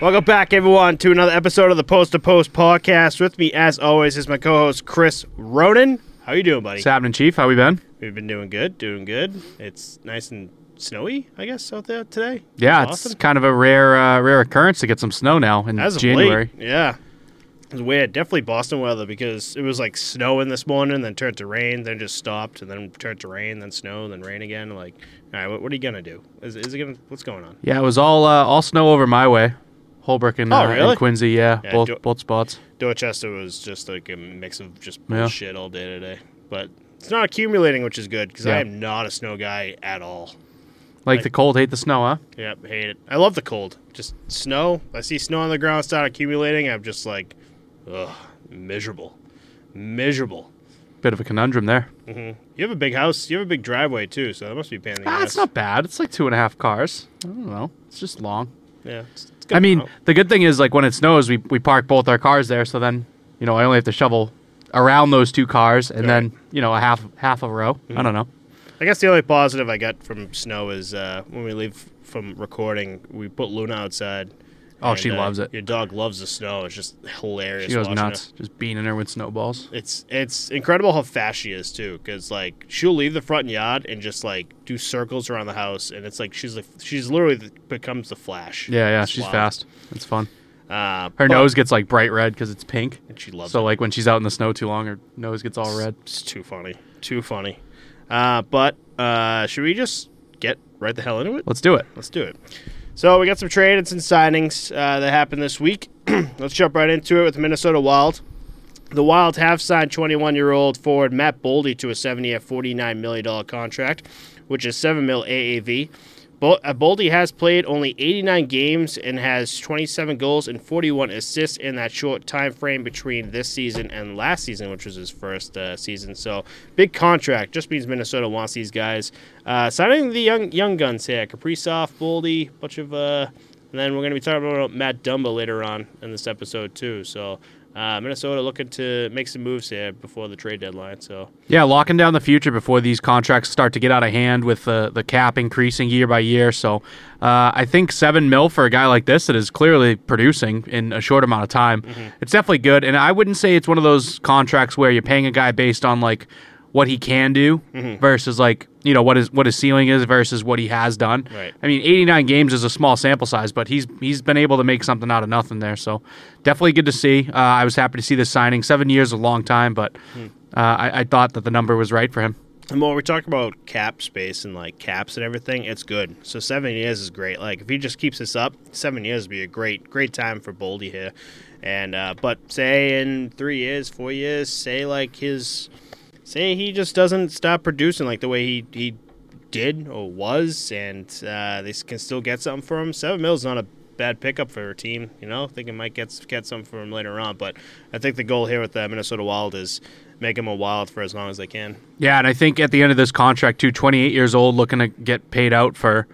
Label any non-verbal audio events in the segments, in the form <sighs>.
Welcome back, everyone, to another episode of the Post to Post podcast. With me, as always, is my co-host Chris Ronan. How you doing, buddy? What's happening, Chief? How we been? We've been doing good, doing good. It's nice and snowy, I guess, out there today. Yeah, It's it's awesome. kind of a rare uh, rare occurrence to get some snow now in As January. late, yeah. It was weird. Definitely Boston weather because it was like snowing this morning, then turned to rain, then just stopped, and then turned to rain, then snow, then rain again. Like, all right, what, what are you gonna do? Is, is it gonna? What's going on? Yeah, it was all uh, all snow over my way, Holbrook and, Oh, uh, really? and Quincy. Yeah, Yeah, both do- both spots. Dorchester was just like a mix of just Yeah. all day today. But it's not accumulating, which is good because I am not a snow guy at all. Like, Like- the cold, hate the snow, huh? Yep, hate it. I love the cold. Just snow. I see snow on the ground start accumulating. I'm just like, ugh, miserable, miserable. Bit of a conundrum there. hmm You have a big house. You have a big driveway too, so that must be a pain in the Ah, ass. it's not bad. It's like two and a half cars. I don't know. It's just long. Yeah, it's good I mean, the good thing is like when it snows, we we park both our cars there. So then, you know, I only have to shovel around those two cars, and then you know a half half a row. Mm-hmm. I don't know. I guess the only positive I got from snow is uh, when we leave from recording, we put Luna outside. Oh, and, she uh, loves it. Your dog loves the snow. It's just hilarious. She goes nuts, just beating her with snowballs. It's it's incredible how fast she is too, because like she'll leave the front yard and just like do circles around the house, and it's like she's like she's literally the, becomes the Flash. Yeah, yeah, she's wild. fast. It's fun. Uh, Her but- nose gets like bright red because it's pink. and she loves So it. like when she's out in the snow too long, her nose gets all red. It's too funny, too funny. Uh, but uh, should we just get right the hell into it? Let's do it. Let's do it. So we got some trade and signings uh, that happened this week. <clears throat> Let's jump right into it with Minnesota Wild. The Wild have signed 21-year-old forward Matt Boldy to a seven-year, $49 million contract, which is 7 mil AAV. Uh, Boldy has played only 89 games and has 27 goals and 41 assists in that short time frame between this season and last season, which was his first uh, season. So big contract. Just means Minnesota wants these guys. Uh, signing the young young guns here: Kaprizov, Boldy, bunch of. Uh, and then we're going to be talking about Matt Dumba later on in this episode too. So uh, Minnesota looking to make some moves here before the trade deadline. So Yeah, locking down the future before these contracts start to get out of hand with the the cap increasing year by year. So uh, I think seven mil for a guy like this that is clearly producing in a short amount of time, it's definitely good. And I wouldn't say it's one of those contracts where you're paying a guy based on like what he can do versus like you know what his what his ceiling is versus what he has done. Right. I mean, 89 games is a small sample size, but he's he's been able to make something out of nothing there. So definitely good to see. Uh, I was happy to see this signing. Seven years is a long time, but uh, I, I thought that the number was right for him. And when we talk about cap space and like caps and everything, it's good. So seven years is great. Like if he just keeps this up, seven years would be a great, great time for Boldy here. And uh, but say in three years, four years, say like his, say he just doesn't stop producing like the way he he did or was, and uh, they can still get something for him. Seven mil is not a bad pickup for a team. You know, I think it might get get something for him later on. But I think the goal here with the Minnesota Wild is make him a Wild for as long as they can. Yeah, and I think at the end of this contract, too, 28 years old, looking to get paid out for,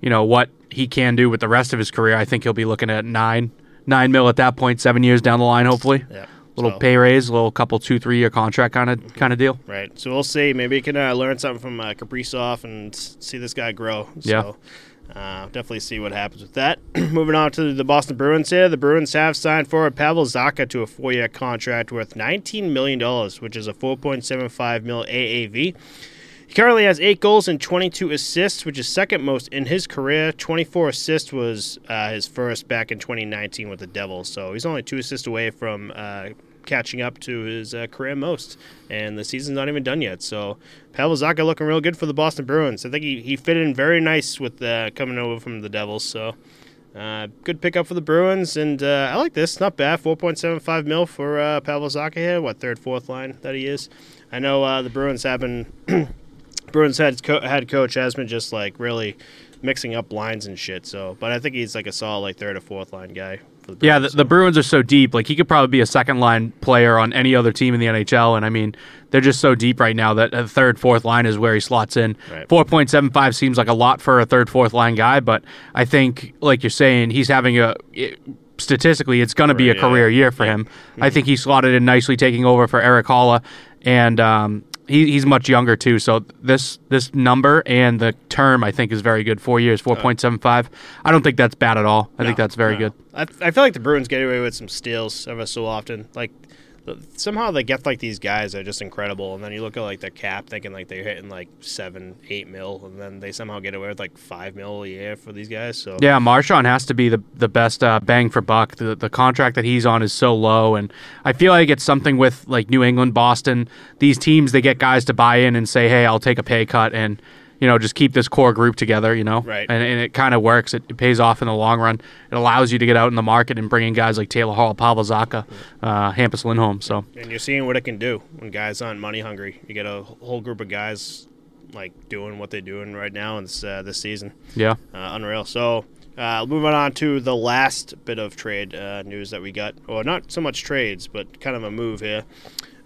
you know, what he can do with the rest of his career. I think he'll be looking at nine, nine mil at that point, seven years down the line, hopefully. Yeah. Little So- pay raise, a little couple two, three year contract kind of kind of deal. Right. So we'll see. Maybe you can uh, learn something from uh, Kaprizov and see this guy grow. Yeah. So, uh, definitely see what happens with that. <clears throat> Moving on to the Boston Bruins here. The Bruins have signed forward Pavel Zacha to a four-year contract worth $19 million, which is a 4.75 mil AAV. He currently has eight goals and 22 assists, which is second most in his career. 24 assists was uh, his first back in 2019 with the Devils. So he's only two assists away from uh, catching up to his uh, career most. And the season's not even done yet. So Pavel Zacha looking real good for the Boston Bruins. I think he, he fit in very nice with uh, coming over from the Devils. So uh, good pickup for the Bruins. And uh, I like this. Not bad. 4.75 mil for uh, Pavel Zacha here. What, third, fourth line that he is? I know uh, the Bruins have been. <clears throat> Bruins head co- head coach has been just like really mixing up lines and shit. So, but I think he's like a solid like third or fourth line guy the Bruins. Yeah, the, the Bruins are so deep. Like he could probably be a second line player on any other team in the NHL. And I mean, they're just so deep right now that a third, fourth line is where he slots in. Right. Four point seven five seems like a lot for a third, fourth line guy, but I think, like you're saying, he's having a. It, statistically, it's going to be a career year for him. I think he slotted in nicely, taking over for Erik Haula, and um, he, he's much younger too. So this this number and the term I think is very good. Four years, uh, four point seven five. I don't think that's bad at all. I think that's very no. good. I, I feel like the Bruins get away with some steals ever so often. Like somehow they get like these guys that are just incredible, and then you look at like their cap, thinking like they're hitting like seven, eight mil, and then they somehow get away with like five mil a year for these guys. So Yeah, Marchand has to be the the best uh, bang for buck. The the contract that he's on is so low, and I feel like it's something with like New England, Boston. These teams they get guys to buy in and say, "Hey, I'll take a pay cut," and you know just keep this core group together. You know, Right. And, and it kind of works. It, it pays off in the long run. It allows you to get out in the market and bring in guys like Taylor Hall, Pavel Zacha, uh, Hampus Lindholm. So and you're seeing what it can do when guys aren't money hungry. You get a whole group of guys like doing what they're doing right now in this uh, this season. yeah, uh, unreal. So, uh, moving on to the last bit of trade uh, news that we got, or not so much trades, but kind of a move here.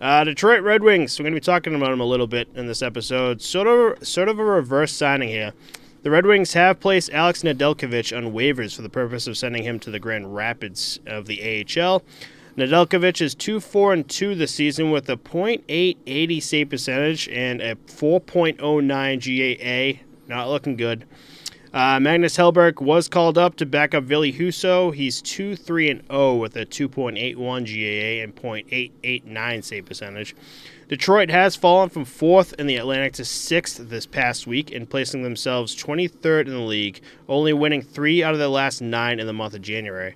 Uh, Detroit Red Wings. We're going to be talking about them a little bit in this episode. Sort of, sort of a reverse signing here. The Red Wings have placed Alex Nedeljkovic on waivers for the purpose of sending him to the Grand Rapids of the AHL. Nedeljkovic is 2 4 and 2 this season with a .880 save percentage and a 4.09 GAA. Not looking good. Uh, Magnus Hellberg was called up to back up Ville Husso. He's 2 3 and 0 with a 2.81 GAA and .889 save percentage. Detroit has fallen from fourth in the Atlantic to sixth this past week and placing themselves 23rd in the league, only winning three out of their last nine in the month of January.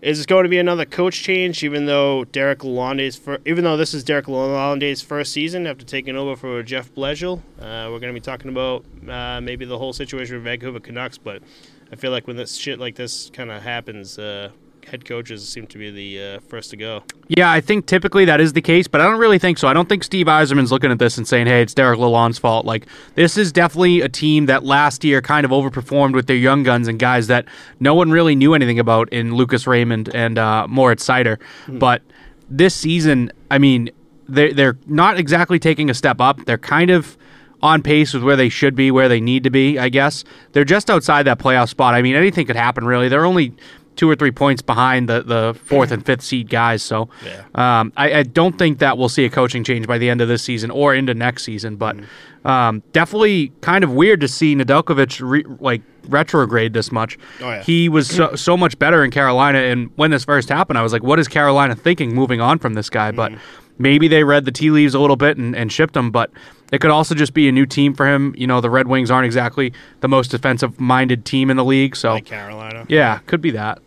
Is this going to be another coach change? Even though Derek Lalonde's even though this is Derek Lalonde's first season after taking over for Jeff Blashill, uh, we're going to be talking about uh, maybe the whole situation with Vancouver Canucks. But I feel like when this shit like this kind of happens, uh, head coaches seem to be the uh, first to go. Yeah, I think typically that is the case, but I don't really think so. I don't think Steve Yzerman's looking at this and saying, "Hey, it's Derek Lalonde's fault." Like this is definitely a team that last year kind of overperformed with their young guns and guys that no one really knew anything about in Lucas Raymond and uh, Moritz Seider. But this season, I mean, they're they're not exactly taking a step up. They're kind of on pace with where they should be, where they need to be. I guess they're just outside that playoff spot. I mean, anything could happen. Really, they're only two or three points behind the, the fourth and fifth seed guys. So Yeah. um, I, I don't think that we'll see a coaching change by the end of this season or into next season. But um, definitely kind of weird to see Nedeljkovic re, like retrograde this much. Oh, yeah. He was so, so much better in Carolina, and when this first happened, I was like, "What is Carolina thinking moving on from this guy?" But maybe they read the tea leaves a little bit and, and shipped him. But it could also just be a new team for him. You know, the Red Wings aren't exactly the most defensive-minded team in the league, so Like Carolina. yeah, could be that.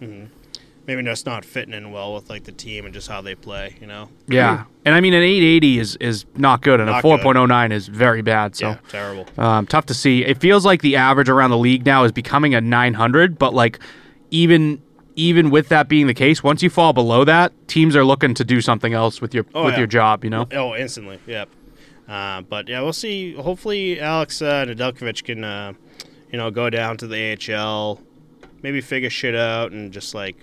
Maybe just not fitting in well with like the team and just how they play, you know? Yeah, and I mean an 880 is is not good, and Not a 4.09 is very bad. So yeah, terrible. um, tough to see. It feels like the average around the league now is becoming a 900, but like even even with that being the case, once you fall below that, teams are looking to do something else with your Oh, with yeah. your job. You know. Oh, instantly. Yep. Uh, but yeah, we'll see. Hopefully, Alex uh, Nedeljkovic can, uh, you know, go down to the AHL, maybe figure shit out, and just like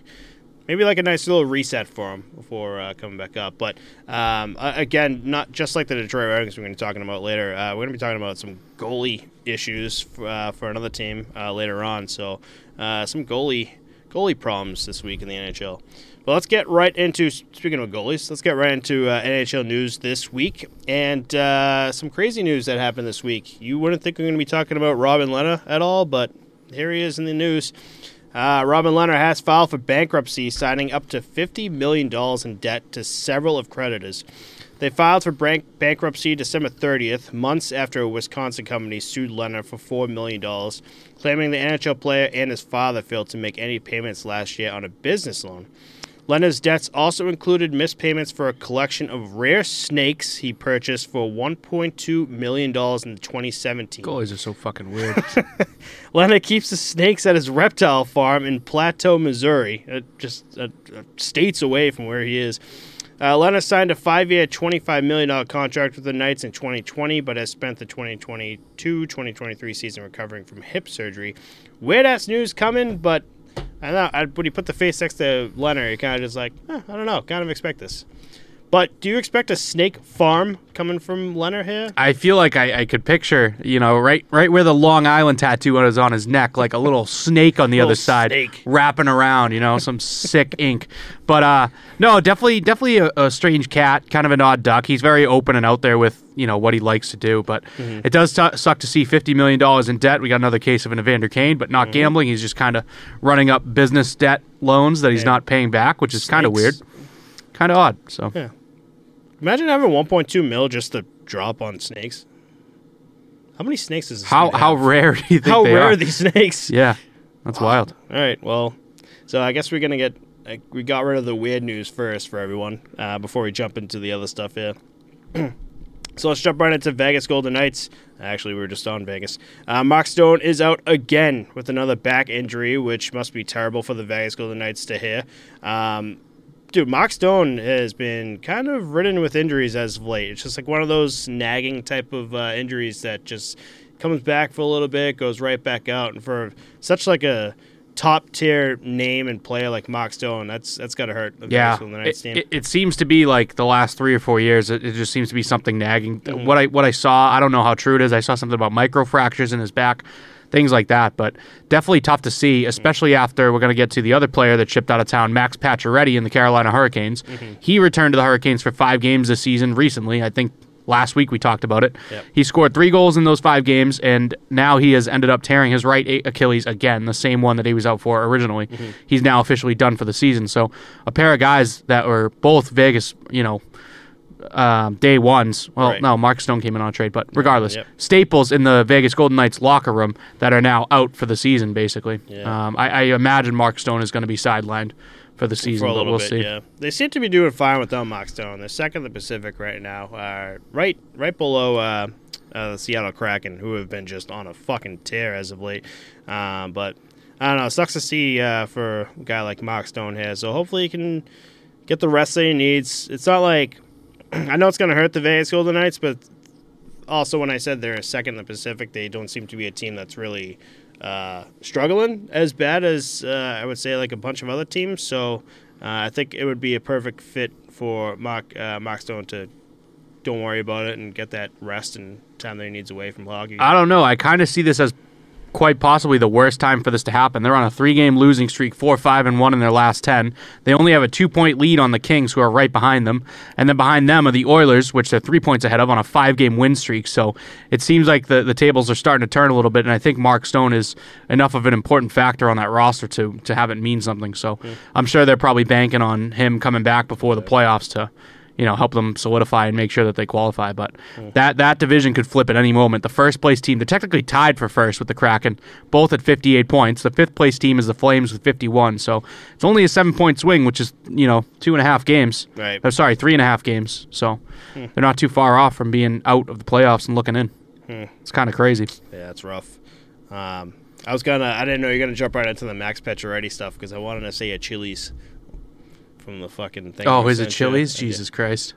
maybe like a nice little reset for him before uh, coming back up. But um, again, not just like the Detroit Red Wings we're going to be talking about later. Uh, we're going to be talking about some goalie issues for, uh, for another team uh, later on. So uh, some goalie goalie problems this week in the NHL. But let's get right into speaking of goalies. Let's get right into uh, NHL news this week and uh, some crazy news that happened this week. You wouldn't think we're going to be talking about Robin Lehner at all, but here he is in the news. Uh, Robin Lehner has filed for bankruptcy, signing up to $50 million in debt to several of creditors. They filed for bank- bankruptcy December 30th, months after a Wisconsin company sued Lehner for $4 million, claiming the NHL player and his father failed to make any payments last year on a business loan. Lehner's debts also included missed payments for a collection of rare snakes he purchased for $1.2 million in 2017. Goalies are so fucking weird. <laughs> Lehner keeps the snakes at his reptile farm in Plateau, Missouri, uh, just uh, uh, states away from where he is. Uh, Lehner signed a five-year, $25 million contract with the Knights in 2020, but has spent the 2022-2023 season recovering from hip surgery. Weird ass news coming, but I don't know. When you put the face next to Lehner, you kind of just like, eh, I don't know, kind of expect this. But do you expect a snake farm coming from Lehner here? I feel like I, I could picture, you know, right right where the Long Island tattoo is on his neck, like a little snake on the other side, snake. wrapping around, you know, some sick <laughs> ink. But uh, no, definitely, definitely a, a strange cat, kind of an odd duck. He's very open and out there with you know what he likes to do. But Mm-hmm. it does su- suck to see fifty million dollars in debt. We got another case of an Evander Kane, but Mm-hmm. not gambling. He's just kind of running up business debt loans that he's Yeah. not paying back, which is kind of weird, kind of odd. So. Yeah. Imagine having 1.2 mil just to drop on snakes. How many snakes is this How how have? rare <laughs> do you think how they rare are? are these snakes? <laughs> Yeah, that's wild. <sighs> All right, well, so I guess we're gonna get like, we got rid of the weird news first for everyone uh, before we jump into the other stuff here. <clears throat> so let's jump right into Vegas Golden Knights. Actually, we were just on Vegas. Uh, Mark Stone is out again with another back injury, which must be terrible for the Vegas Golden Knights to hear. Um, dude, Mark Stone has been kind of ridden with injuries as of late. It's just like one of those nagging type of uh, injuries that just comes back for a little bit, goes right back out, and for such like a top tier name and player like Mark Stone, that's that's got to hurt the Yeah, it, it, it seems to be like the last three or four years. It, it just seems to be something nagging. Mm-hmm. What I what I saw, I don't know how true it is. I saw something about microfractures in his back, things like that. But definitely tough to see, especially after we're going to get to the other player that shipped out of town, Max Pacioretty in the Carolina Hurricanes. Mm-hmm. He returned to the Hurricanes for five games this season recently. I think. Last week we talked about it. Yep. He scored three goals in those five games, and now he has ended up tearing his right Achilles again, the same one that he was out for originally. Mm-hmm. He's now officially done for the season. So a pair of guys that were both Vegas, you know, um, day ones. Well, Right. no, Mark Stone came in on a trade, but regardless, Yep. staples in the Vegas Golden Knights locker room that are now out for the season. Basically, Yeah. um, I, I imagine Mark Stone is going to be sidelined for the season, for a but little we'll bit, see. yeah. They seem to be doing fine without Mark Stone. They're second in the Pacific right now, uh, right right below uh, uh, the Seattle Kraken, who have been just on a fucking tear as of late. Um, but I don't know. It sucks to see uh, for a guy like Mark Stone here. So hopefully he can get the rest that he needs. It's not like <clears throat> I know it's going to hurt the Vegas Golden Knights, but also when I said they're second in the Pacific, they don't seem to be a team that's really uh, struggling as bad as uh, I would say like a bunch of other teams. So uh, I think it would be a perfect fit for Mark uh, Mark Stone to don't worry about it and get that rest and time that he needs away from hockey. I don't know. I kind of see this as quite possibly the worst time for this to happen. They're on a three-game losing streak, four, five, and one in their last ten. They only have a two-point lead on the Kings, who are right behind them, and then behind them are the Oilers, which they're three points ahead of on a five-game win streak. So it seems like the the tables are starting to turn a little bit, and I think Mark Stone is enough of an important factor on that roster to to have it mean something. So I'm sure they're probably banking on him coming back before the playoffs to you know, help them solidify and make sure that they qualify. But mm. that that division could flip at any moment. The first place team, they're technically tied for first with the Kraken, both at 58 points. The fifth place team is the Flames with 51. So it's only a seven point swing, which is you know two and a half games. Right. Oh, sorry, three and a half games. So hmm. they're not too far off from being out of the playoffs and looking in. Hmm. It's kind of crazy. Yeah, it's rough. Um, I was gonna. I didn't know you were gonna jump right into the Max Pacioretty stuff because I wanted to say a Chili's from the fucking thing. Oh, is it you. Chili's? Jesus Christ.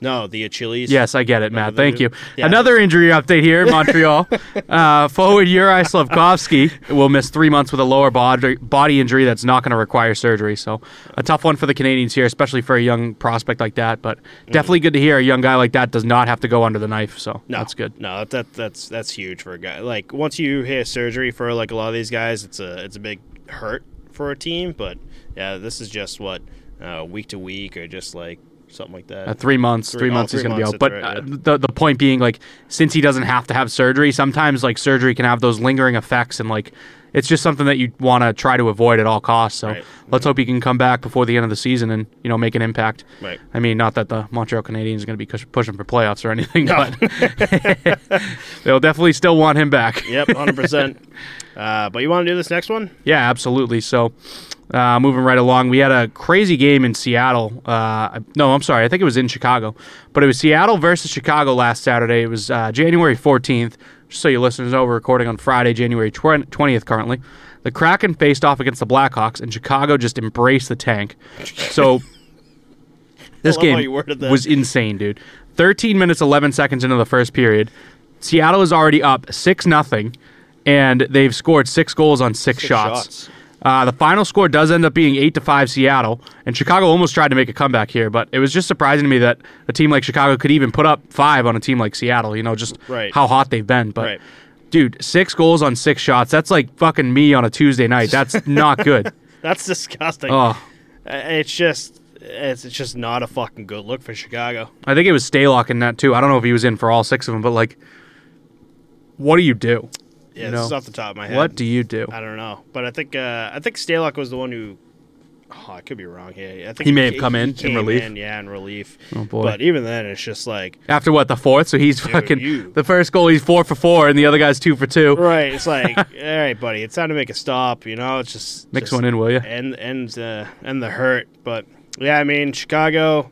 No, the Achilles. Yes, I get it, Matt. Thank you. yeah. Another injury update here in <laughs> Montreal. uh, forward Uri Slafkovsky will miss three months with a lower body, body injury that's not going to require surgery. So, a tough one for the Canadiens here, especially for a young prospect like that. But definitely good to hear a young guy like that does not have to go under the knife. So, No, that's good. No, that that's that's huge for a guy. Like once you hear surgery for like a lot of these guys, it's a it's a big hurt for a team. But yeah, this is just what uh, week to week or just like something like that. Uh, three months, three months he's three going to be months, out. But right, uh, the the point being, like, since he doesn't have to have surgery, sometimes like surgery can have those lingering effects, and like, it's just something that you want to try to avoid at all costs. So Right. let's hope he can come back before the end of the season and you know make an impact. Right. I mean, not that the Montreal Canadiens are going to be push- pushing for playoffs or anything, No. but <laughs> they'll definitely still want him back. yep, hundred percent. <laughs> Uh, but you want to do this next one? Yeah, absolutely. So, uh, moving right along, we had a crazy game in Seattle. Uh, no, I'm sorry, I think it was in Chicago, but it was Seattle versus Chicago last Saturday. It was uh, January 14th. Just so you listeners know, we're recording on Friday, January 20th 20th currently. The Kraken faced off against the Blackhawks, and Chicago just embraced the tank. So. <laughs> This game you worded that. was insane, dude. 13 minutes 11 seconds into the first period, Seattle is already up 6 nothing and they've scored 6 goals on 6, Six shots. shots. Uh, the final score does end up being eight to five Seattle, and Chicago almost tried to make a comeback here, but it was just surprising to me that a team like Chicago could even put up five on a team like Seattle. You know, just Right. how hot they've been. But Right. dude, six goals on six shots. That's like fucking me on a Tuesday night. That's <laughs> not good. That's disgusting. Oh, It's just it's, it's just not a fucking good look for Chicago. I think it was Stalock in that too. I don't know if he was in for all six of them, but like, what do you do? Yeah, You this is off the top of my head. What do you do? I don't know, but I think uh, I think Stalock was the one who. Oh, I could be wrong here. I think He may have ca- come in in came relief. in, yeah, in relief. Oh, boy. But even then, it's just like After what the fourth, so he's fucking you- the first goal. He's four for four, and the other guy's two for two. right. It's like, <laughs> all right, buddy, it's time to make a stop. You know, it's just Mix just one in, will you? And end uh, end the hurt. But yeah, I mean, Chicago,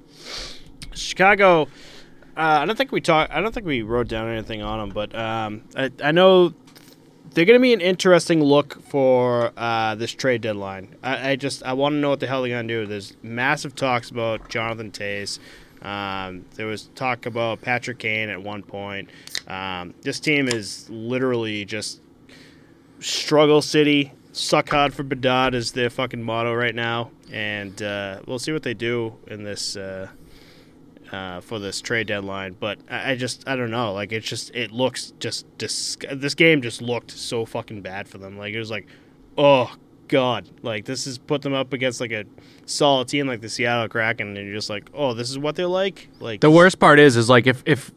Chicago. Uh, I don't think we talked. I don't think we wrote down anything on them, but um, I, I know they're going to be an interesting look for uh, this trade deadline. I, I just I want to know what the hell they're going to do. There's massive talks about Jonathan Toews. Um, there was talk about Patrick Kane at one point. Um, this team is literally just struggle city. Suck hard for Bedard is their fucking motto right now, and uh, we'll see what they do in this. Uh, uh, for this trade deadline, but I, I just I don't know. Like it's just it looks just dis- this game just looked so fucking bad for them. Like it was like, oh god, like this has put them up against like a solid team like the Seattle Kraken, and you're just like, oh, this is what they're like. Like The worst part is, is like if if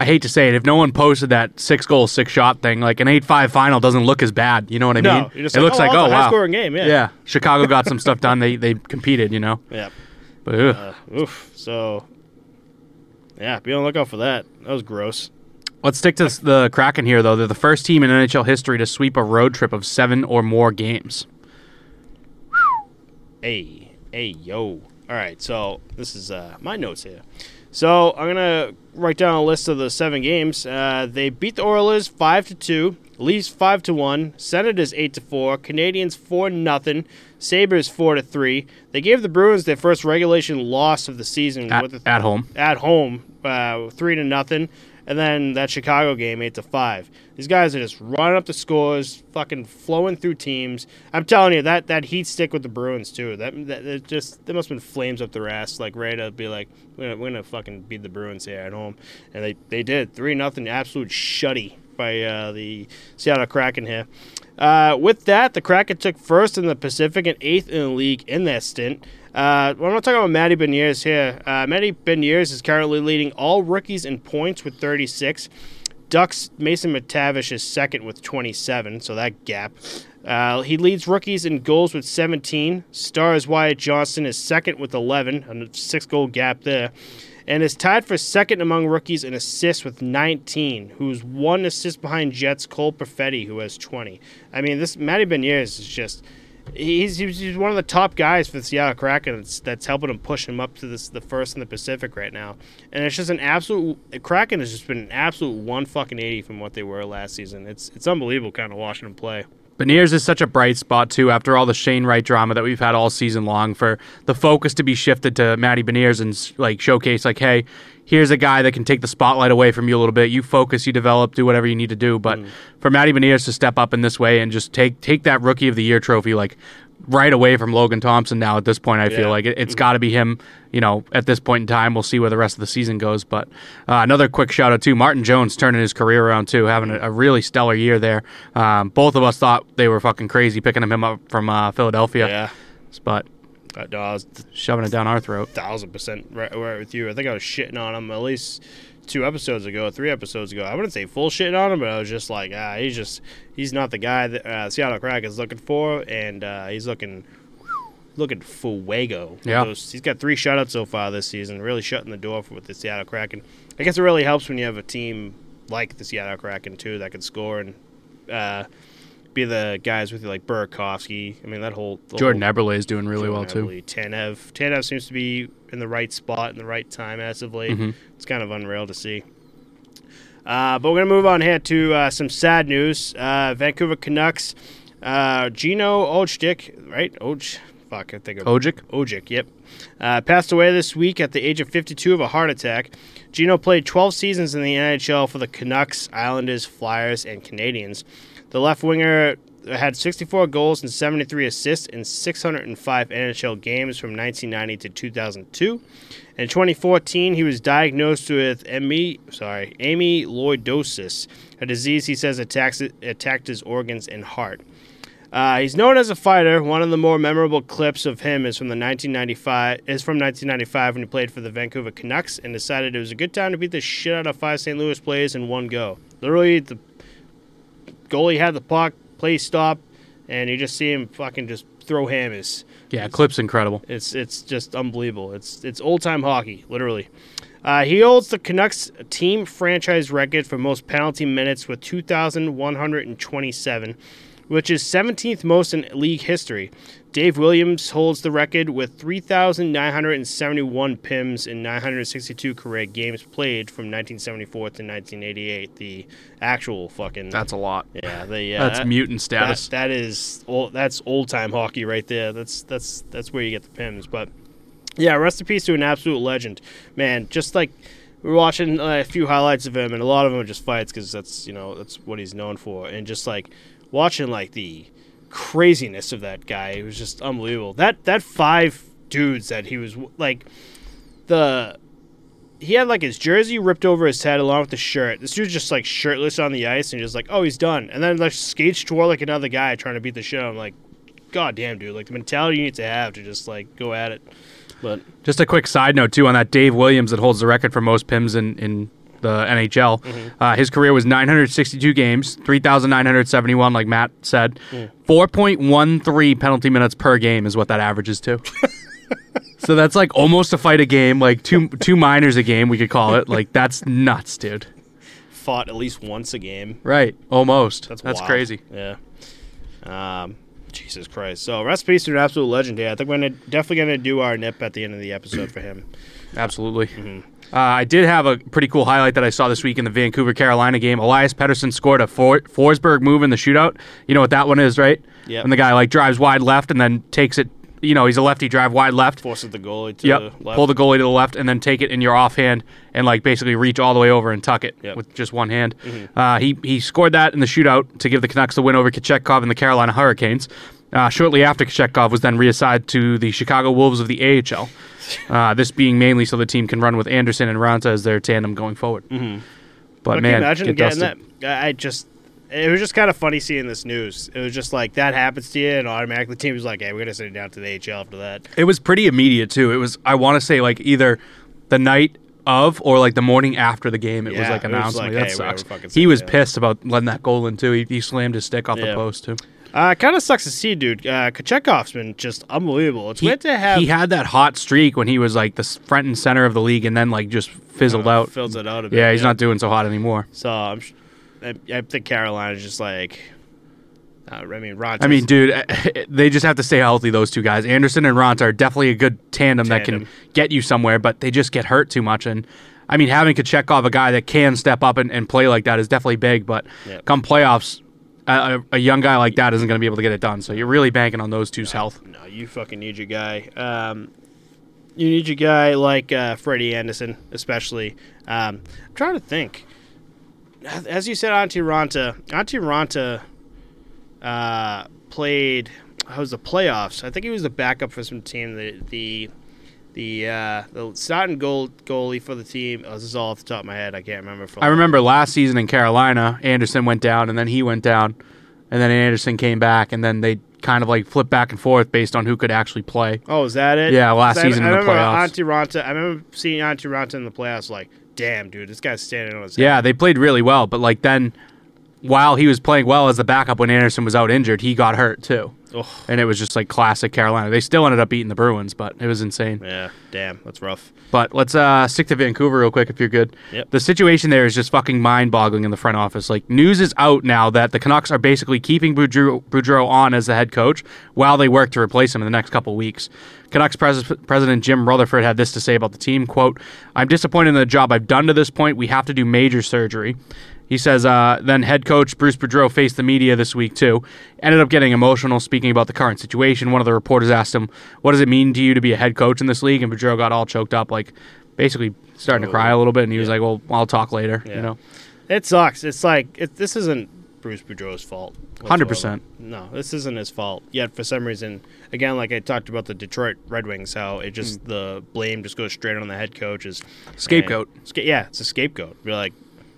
I hate to say it, if no one posted that six goal, six shot thing, like an eight five final doesn't look as bad. You know what I No, mean? it like, looks oh, like oh wow, high-scoring game, yeah. yeah. Chicago got some stuff done. They they competed. You know, <laughs> yeah. but. Uh, oof. So yeah, be on the lookout for that. That was gross. let's stick to the Kraken here though. They're the first team in NHL history to sweep a road trip of seven or more games. Hey, hey, yo. All right, so this is uh, my notes here. So I'm gonna write down a list of the seven games. Uh, they beat the Oilers five to two, Leafs five to one, Senators eight to four, Canadiens four nothing, Sabres four to three. They gave the Bruins their first regulation loss of the season At, with the at home, at home, uh, three to nothing, and then that Chicago game eight to five. These guys are just running up the scores, fucking flowing through teams. I'm telling you that that heat stick with the Bruins too. That that, just there must have been flames up their ass, like ready to be like, we're gonna, fucking beat the Bruins here at home, and they they did three nothing, absolute shutty by uh, the Seattle Kraken here. Uh, with that, the Kraken took first in the Pacific and eighth in the league in that stint. Uh, well, I'm not talking about Matty Beniers here. Uh, Matty Beniers is currently leading all rookies in points with 36. Ducks Mason McTavish is second with 27, so that gap. Uh, he leads rookies in goals with 17. Stars Wyatt Johnston is second with 11, a six goal gap there, and is tied for second among rookies in assists with 19, who's one assist behind Jets Cole Perfetti, who has 20. I mean, this Matty Beniers is just he's, he's one of the top guys for the Seattle Kraken that's, that's helping him push him up to this the first in the Pacific right now. And it's just an absolute Kraken has just been an absolute one fucking eighty from what they were last season. It's it's unbelievable kind of watching them play. Beniers is such a bright spot too. After all the Shane Wright drama that we've had all season long, for the focus to be shifted to Matty Beniers and like showcase, like, hey, here's a guy that can take the spotlight away from you a little bit. You focus, you develop, do whatever you need to do. But for Matty Beniers to step up in this way and just take take that Rookie of the Year trophy, like right away from Logan Thompson. Now at this point, I Yeah. feel like it, it's got to be him. You know, at this point in time, we'll see where the rest of the season goes. But uh, another quick shout out to Martin Jones turning his career around too, having a, a really stellar year there. Um, both of us thought they were fucking crazy picking him up from uh, Philadelphia, Yeah, but Uh, no, I was shoving it down our throat. thousand percent right, right with you. I think I was shitting on him at least two episodes ago, three episodes ago. I wouldn't say full shitting on him, but I was just like, ah, he's just he's not the guy that uh, Seattle Kraken is looking for, and uh, he's looking looking fuego. Yeah. Those- he's got three shutouts so far this season, really shutting the door for with the Seattle Kraken. I guess it really helps when you have a team like the Seattle Kraken too that can score and. Uh, be the guys with you like Burakovsky. I mean that whole Jordan whole- Eberle is doing really well too. Eberle, Tanev. Tanev seems to be in the right spot in the right time as of late. Mhm. It's kind of unreal to see. Uh, but we're going to move on here to uh, some sad news. Uh, Vancouver Canucks, uh, Gino Odjick, right? Oj, fuck, I think of Kojic, Ojic, yep. Uh, passed away this week at the age of 52 of a heart attack. Gino played 12 seasons in the NHL for the Canucks, Islanders, Flyers, and Canadiens. The left winger had 64 goals and 73 assists in 605 NHL games from 1990 to 2002. In 2014, he was diagnosed with amy, sorry, amyloidosis, a disease he says attacks, attacked his organs and heart. Uh, he's known as a fighter. One of the more memorable clips of him is from the 1995 is from 1995 when he played for the Vancouver Canucks and decided it was a good time to beat the shit out of five St. Louis players in one go. Literally, the goalie had the puck, play stop, and you just see him fucking just throw hammers. Yeah, clip's incredible. It's it's just unbelievable. It's it's old time hockey, literally. Uh, he holds the Canucks team franchise record for most penalty minutes with 2,127 which is 17th most in league history. Dave Williams holds the record with 3,971 PIMs in 962 career games played from 1974 to 1988. The actual fucking That's a lot. yeah, the uh, That's mutant status. that, that is old, that's old time hockey right there. That's that's that's where you get the PIMs. But yeah, rest in peace to an absolute legend, man. Just like we were watching uh, a few highlights of him, and a lot of them are just fights because that's you know that's what he's known for, and just like watching like the craziness of that guy, it was just unbelievable. That that five dudes that he was like the he had like his jersey ripped over his head along with the shirt. This dude's just like shirtless on the ice and just like, oh, he's done. And then like skates toward like another guy trying to beat the shit. I'm like, god damn, dude. Like the mentality you need to have to just like go at it. But Just a quick side note too on that Dave Williams that holds the record for most PIMs in, in the NHL. Mm-hmm. Uh, his career was 962 games, 3,971, like Matt said. Mm. 4.13 penalty minutes per game is what that averages to. <laughs> so that's like almost a fight a game, like two two minors a game, we could call it. Like that's nuts, dude. fought at least once a game. Right, almost. That's That's, wild. crazy. Yeah. Um, Jesus Christ. So rest in peace to an absolute legend Yeah, I think we're gonna, definitely going to do our nip at the end of the episode for him. Absolutely. Mm-hmm. Uh, I did have a pretty cool highlight that I saw this week in the Vancouver Carolina game. Elias Pettersson scored a For- Forsberg move in the shootout. You know what that one is, right? Yeah. And the guy like drives wide left and then takes it. You know, he's a lefty, drive wide left. Forces the goalie to Yep. the left. Pull the goalie to the left and then take it in your offhand and like basically reach all the way over and tuck it Yep. with just one hand. Uh, he he scored that in the shootout to give the Canucks the win over Kochetkov and the Carolina Hurricanes. Uh, shortly after Kochetkov was then reassigned to the Chicago Wolves of the AHL. <laughs> Uh, this being mainly so the team can run with Andersen and Raanta as their tandem going forward. Mm-hmm. But, But man, can you imagine getting dusted. that? I I just. It was just kind of funny seeing this news. It was just like that happens to you, and automatically the team was like, "Hey, we're gonna send it down to the AHL after that." It was pretty immediate too. It was I want to say like either the night of or like the morning after the game. It was like it was announced. like, Like, that hey, sucks. He was pissed about letting that goal in too. He, he slammed his stick off Yeah. the post too. Uh, kind of sucks to see, dude. Uh, Kochetkov's been just unbelievable. It's He, weird to have he had that hot streak when he was like the front and center of the league, and then like just fizzled uh, out. it out a bit. yeah, he's not doing so hot anymore. So I'm, sh- I, I think Carolina's just like, uh, I mean, Ron. I mean, dude, they just have to stay healthy. Those two guys, Andersen and Raanta, are definitely a good tandem, that can get you somewhere, but they just get hurt too much. And I mean, having Kochetkov, a guy that can step up and, and play like that, is definitely big. But Yep. come playoffs, a, a, young guy like that isn't going to be able to get it done. So you're really banking on those two's health. no, you fucking need your guy. Um, you need your guy like uh, Freddie Andersen, especially. Um, I'm trying to think. As you said, Antti Raanta, Antti Raanta uh, played. How was the playoffs? I think he was the backup for some team. The the the uh, the starting goal goalie for the team. Oh, this is all off the top of my head. I can't remember. I remember last season in Carolina, Andersen went down, and then he went down, and then Andersen came back, and then they kind of like flipped back and forth based on who could actually play. Oh, is that it? Yeah, last I- season I in the remember playoffs. Antti Raanta. I remember seeing Antti Raanta in the playoffs. Like, damn, dude, this guy's standing on his head. Yeah, they played really well, but like then, while he was playing well as the backup when Andersen was out injured, he got hurt too, Ugh. and it was just like classic Carolina. They still ended up beating the Bruins, but it was insane. Yeah, damn, that's rough. But let's uh, stick to Vancouver real quick if you're good. Yep. The situation there is just fucking mind-boggling in the front office. Like news is out now that the Canucks are basically keeping Boudreau, Boudreau on as the head coach while they work to replace him in the next couple weeks. Canucks pres- president Jim Rutherford had this to say about the team: "Quote: I'm disappointed in the job I've done to this point. We have to do major surgery." He says, uh, then head coach Bruce Boudreau faced the media this week too. Ended up getting emotional speaking about the current situation. One of the reporters asked him, "What does it mean to you to be a head coach in this league?" And Boudreau got all choked up, like basically starting to cry a little bit. And he was like, "Well, I'll talk later." Yeah. You know, It sucks. It's like it, this isn't Bruce Boudreau's fault. 100%. No, this isn't his fault. Yet for some reason, again, like I talked about the Detroit Red Wings, how it just the blame just goes straight on the head coaches. Scapegoat. And- sca- yeah, it's a scapegoat. You're like,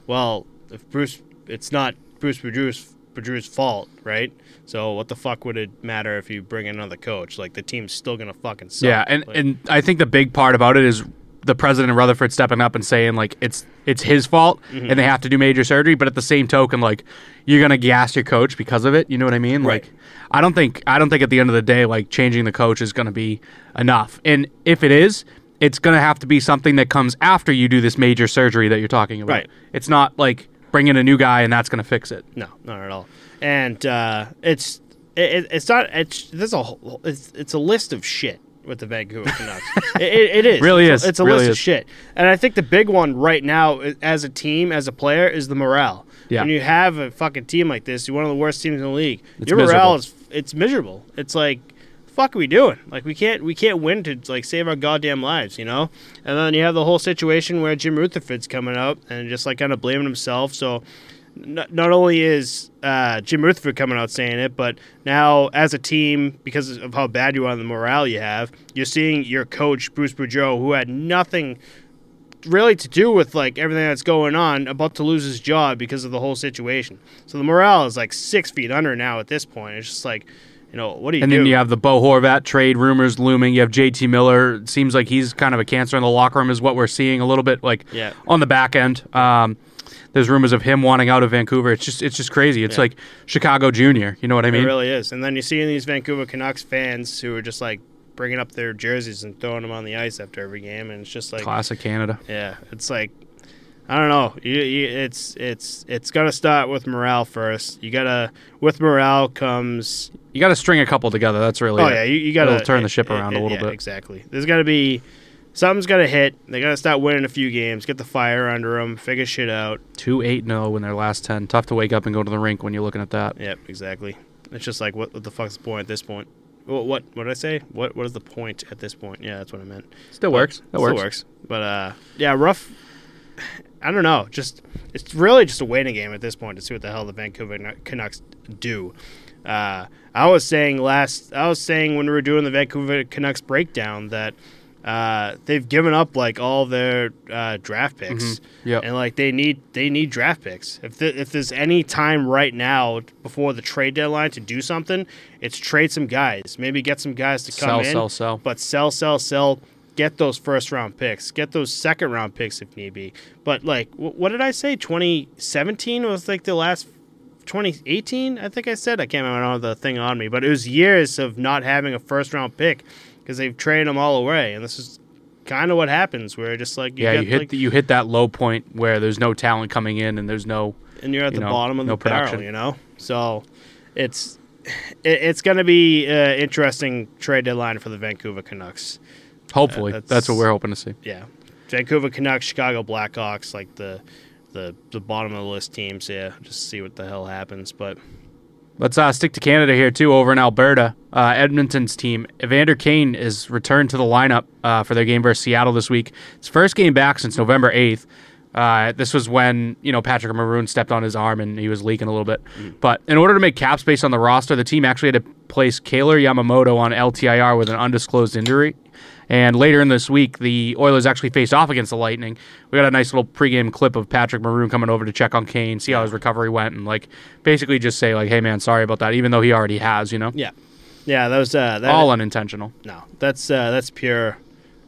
well, if Bruce, it's not Bruce Boudreau's Boudreau's fault, right? So what the fuck would it matter if you bring in another coach? Like the team's still gonna fucking suck. Yeah, and Like, and I think the big part about it is the president of Rutherford stepping up and saying like it's it's his fault Mm-hmm. and they have to do major surgery, but at the same token, like you're gonna gas your coach because of it. You know what I mean? Right. Like I don't think I don't think at the end of the day like changing the coach is gonna be enough. And if it is, it's gonna have to be something that comes after you do this major surgery that you're talking about. Right. It's not like bring in a new guy and that's gonna fix it. No, not at all. And uh, it's it, it's not it's there's a whole, it's it's a list of shit with the Vancouver Canucks. <laughs> it, it, it is Really it's is. A, it's a Really list of shit. And I think the big one right now as a team, as a player, is the morale. Yeah. When you have a fucking team like this, you're one of the worst teams in the league. It's your morale is it's miserable. It's like. Fuck, are we doing? Like we can't, we can't win to like save our goddamn lives, you know. And then you have the whole situation where Jim Rutherford's coming out and just like kind of blaming himself. So not, not only is uh, Jim Rutherford coming out saying it, but now as a team, because of how bad you are and the morale you have, you're seeing your coach Bruce Boudreau, who had nothing really to do with like everything that's going on, about to lose his job because of the whole situation. So the morale is like six feet under now at this point. It's just like, you know, what do you And do? then you have the Bo Horvat trade rumors looming. You have JT Miller. It seems like he's kind of a cancer in the locker room, is what we're seeing a little bit like Yeah. on the back end. Um, there's rumors of him wanting out of Vancouver. It's just it's just crazy. It's Yeah. like Chicago Junior. You know what I mean? It really is. And then you see these Vancouver Canucks fans who are just like bringing up their jerseys and throwing them on the ice after every game, and it's just like Classic Canada. Yeah, it's like I don't know. You, you, it's it's it's got to start with morale first. You gotta with morale comes. You got to string a couple together. That's really Oh it. yeah, you, you gotta It'll turn the ship around a little yeah, bit. Exactly. There's got to be something's got to hit. They got to start winning a few games, get the fire under them, figure shit out. Two eight zero in their last ten. Tough to wake up and go to the rink when you're looking at that. Yep, exactly. It's just like what, what the fuck's the point at this point? What what what did I say? What what is the point at this point? Yeah, that's what I meant. Still But- works. That still works. works. But uh, yeah, rough. <sighs> I don't know. Just it's really just a waiting game at this point to see what the hell the Vancouver Canucks do. Uh, I was saying last. I was saying when we were doing the Vancouver Canucks breakdown that uh, they've given up like all their uh, draft picks. Mhm. Yep. And like they need they need draft picks. If the, if there's any time right now before the trade deadline to do something, it's trade some guys. Maybe get some guys to come Sell, in sell, sell. but sell, sell, sell. Get those first round picks. Get those second round picks if need be. But like, wh- what did I say? 2017 was like the last. 2018, I think I said. I can't remember. The thing on me, but it was years of not having a first round pick because they've traded them all away, and this is kind of what happens. Where just like you yeah, get, you hit like, the, you hit that low point where there's no talent coming in and there's no and you're at you the know, bottom of no the barrel, production. you know. So it's it, it's going to be an interesting trade deadline for the Vancouver Canucks. hopefully that's- that's what we're hoping to see. Yeah, Vancouver Canucks, Chicago Blackhawks, like the the the bottom of the list teams. Yeah, just see what the hell happens. But Let's uh, stick to Canada here too. Over in Alberta, uh, Edmonton's team, Evander Kane is returned to the lineup uh, for their game versus Seattle this week. His first game back since November eighth. Uh, this was when you know Patrick Maroon stepped on his arm and he was leaking a little bit. But in order to make cap space on the roster, the team actually had to place Kailer Yamamoto on LTIR with an undisclosed injury. And later in this week, the Oilers actually faced off against the Lightning. We got a nice little pregame clip of Patrick Maroon coming over to check on Kane, see how his recovery went, and like basically just say like, "Hey man, sorry about that," even though he already has, you know, yeah, yeah, that was uh, that. all unintentional. no, that's uh, that's pure.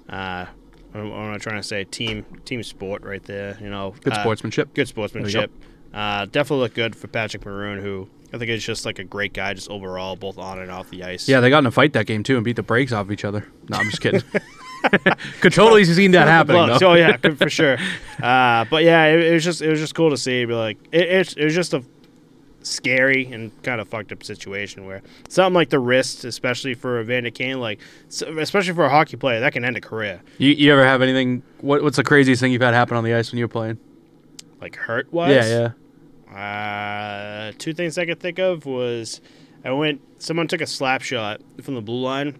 Uh, what am I trying to say? Team team sport right there. You know, Good uh, sportsmanship. good sportsmanship. Uh, definitely look good for Patrick Maroon, who I think is just like a great guy, just overall, both on and off the ice. Yeah, they got in a fight that game too and beat the brakes off each other. No, I'm just kidding. Could totally see that happening. Though. Oh yeah, for sure. Uh, but yeah, it, it was just it was just cool to see. Be like, it, it, it was just a scary and kind of fucked up situation where something like the wrist, especially for Evander Kane, like especially for a hockey player, that can end a career. You, you ever have anything? What, what's the craziest thing you've had happen on the ice when you were playing? Like hurt wise. Yeah, yeah. Uh, two things I could think of was I went. Someone took a slap shot from the blue line,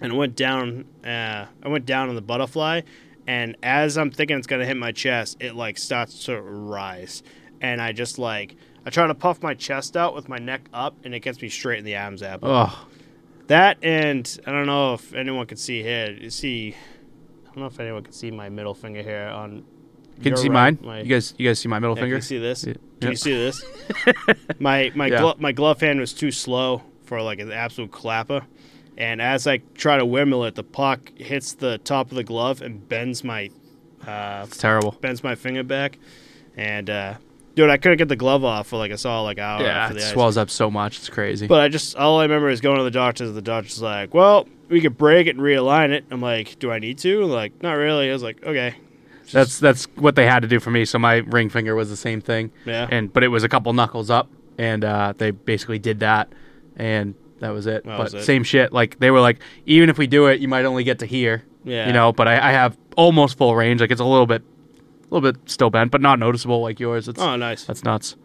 and it went down. Uh, I went down on the butterfly, and as I'm thinking it's gonna hit my chest, it like starts to rise, and I just like I try to puff my chest out with my neck up, and it gets me straight in the Adam's apple. Oh, That and I don't know if anyone can see here. You see, I don't know if anyone can see my middle finger here on. Can you see right- mine? My, You guys, you guys see my middle yeah, can finger? you see this? Yeah. Can you see this? <laughs> my my Yeah. glo- my glove hand was too slow for like an absolute clapper, and as I try to windmill it, the puck hits the top of the glove and bends my uh, It's terrible. bends my finger back, and uh, dude, I couldn't get the glove off for like a solid like hour. Yeah, it swells up so much. It's crazy. But I just all I remember is going to the doctor's. The doctor's like, "Well, we could break it and realign it." I'm like, "Do I need to?" like, not really. I was like, "Okay." That's that's what they had to do for me. So my ring finger was the same thing. Yeah. And but it was a couple knuckles up, and uh, they basically did that, and that was it. That but was it. same shit. Like they were like, even if we do it, you might only get to here. Yeah. You know. But I, I have almost full range. Like it's a little bit, a little bit still bent, but not noticeable like yours. It's Oh, nice. that's nuts.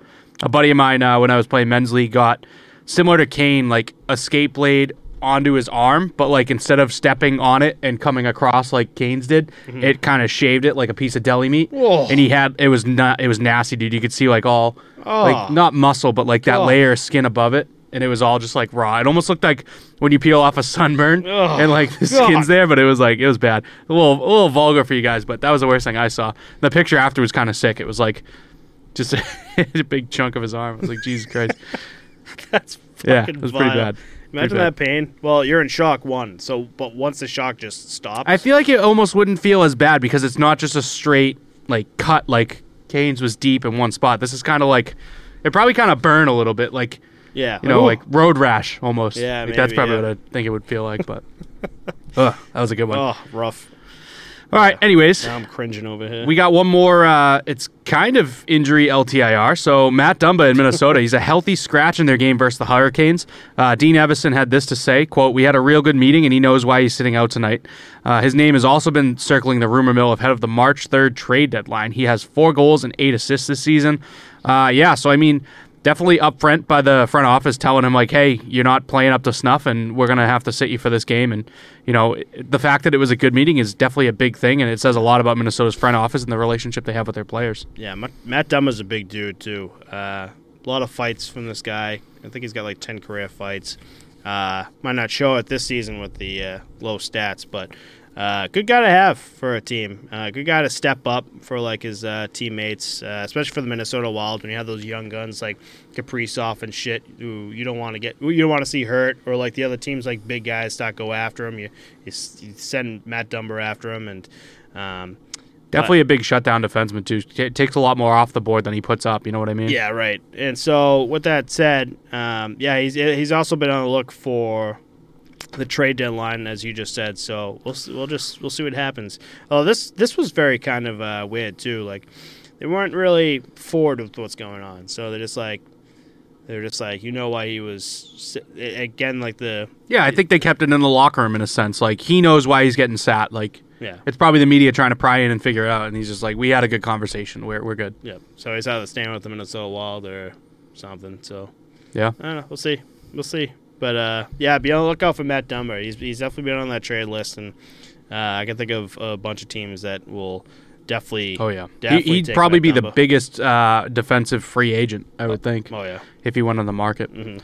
A buddy of mine uh, when I was playing men's league got similar to Kane, like a skate blade onto his arm, but like instead of stepping on it and coming across like Kane's did, mm-hmm. it kind of shaved it like a piece of deli meat. Mm-hmm. Whoa. And he had it was not it was nasty, dude. You could see like all Oh. like ah. not muscle, but like that God. layer of skin above it. And it was all just like raw. It almost looked like when you peel off a sunburn Ugh. and like the skin's there, but it was like it was bad. A little a little vulgar for you guys, but that was the worst thing I saw. The picture after was kind of sick. It was like just a, <laughs> a big chunk of his arm. I was like, Jesus Christ. <laughs> That's Yeah, fucking it was pretty bad. Imagine that pain. Well, you're in shock one. So, but once the shock just stops, I feel like it almost wouldn't feel as bad because it's not just a straight like cut like Kane's was deep in one spot. This is kind of like it probably kind of burn a little bit like yeah, you know Ooh. like road rash almost. Yeah, Like, that's probably yeah. what I think it would feel like. But <laughs> Ugh, that was a good one. oh, rough. All right. Anyways, Now I'm cringing over here. we got one more. Uh, it's kind of injury LTIR. So Matt Dumba in Minnesota, he's a healthy scratch in their game versus the Hurricanes. Uh, Dean Evason had this to say: "Quote: We had a real good meeting, and he knows why he's sitting out tonight. Uh, his name has also been circling the rumor mill ahead of the March third trade deadline. He has four goals and eight assists this season. Uh, yeah, so I mean." Definitely upfront by the front office, telling him like, "Hey, you're not playing up to snuff, and we're gonna have to sit you for this game." And you know, the fact that it was a good meeting is definitely a big thing, and it says a lot about Minnesota's front office and the relationship they have with their players. yeah, Ma- Matt Dumba's a big dude too. Uh, a lot of fights from this guy. I think he's got like ten career fights. Uh, might not show it this season with the uh, low stats, but uh, good guy to have for a team. Uh, good guy to step up for like his uh, teammates, uh, especially for the Minnesota Wild. When you have those young guns like Kaprizov and shit, who you don't want to get, you don't want to see hurt, or like the other teams like big guys start go after him. You you, you send Matt Dumba after him, and um, Definitely a big shutdown defenseman too. T- takes a lot more off the board than he puts up. You know what I mean? Yeah, right. And so, with that said, um, yeah, he's he's also been on the look for the trade deadline, as you just said. So we'll we'll just we'll see what happens. Oh, this this was very kind of uh, weird too. Like they weren't really forward with what's going on. So they're just like they're just like you know why he was again like the Yeah, I think they kept it in the locker room in a sense. Like he knows why he's getting sat. Like yeah it's probably the media trying to pry in and figure it out, and he's just like, "We had a good conversation. We're we're good." yeah. So he's either stand with the Minnesota Wild or something. So. Yeah. I don't know. We'll see. We'll see. But uh, yeah, be on the lookout for Matt Dumba. He's he's definitely been on that trade list, and uh, I can think of a bunch of teams that will definitely. Oh yeah. He, Definitely he'd take probably Matt be the biggest uh, defensive free agent, I would think, Oh yeah. if he went on the market. Mhm.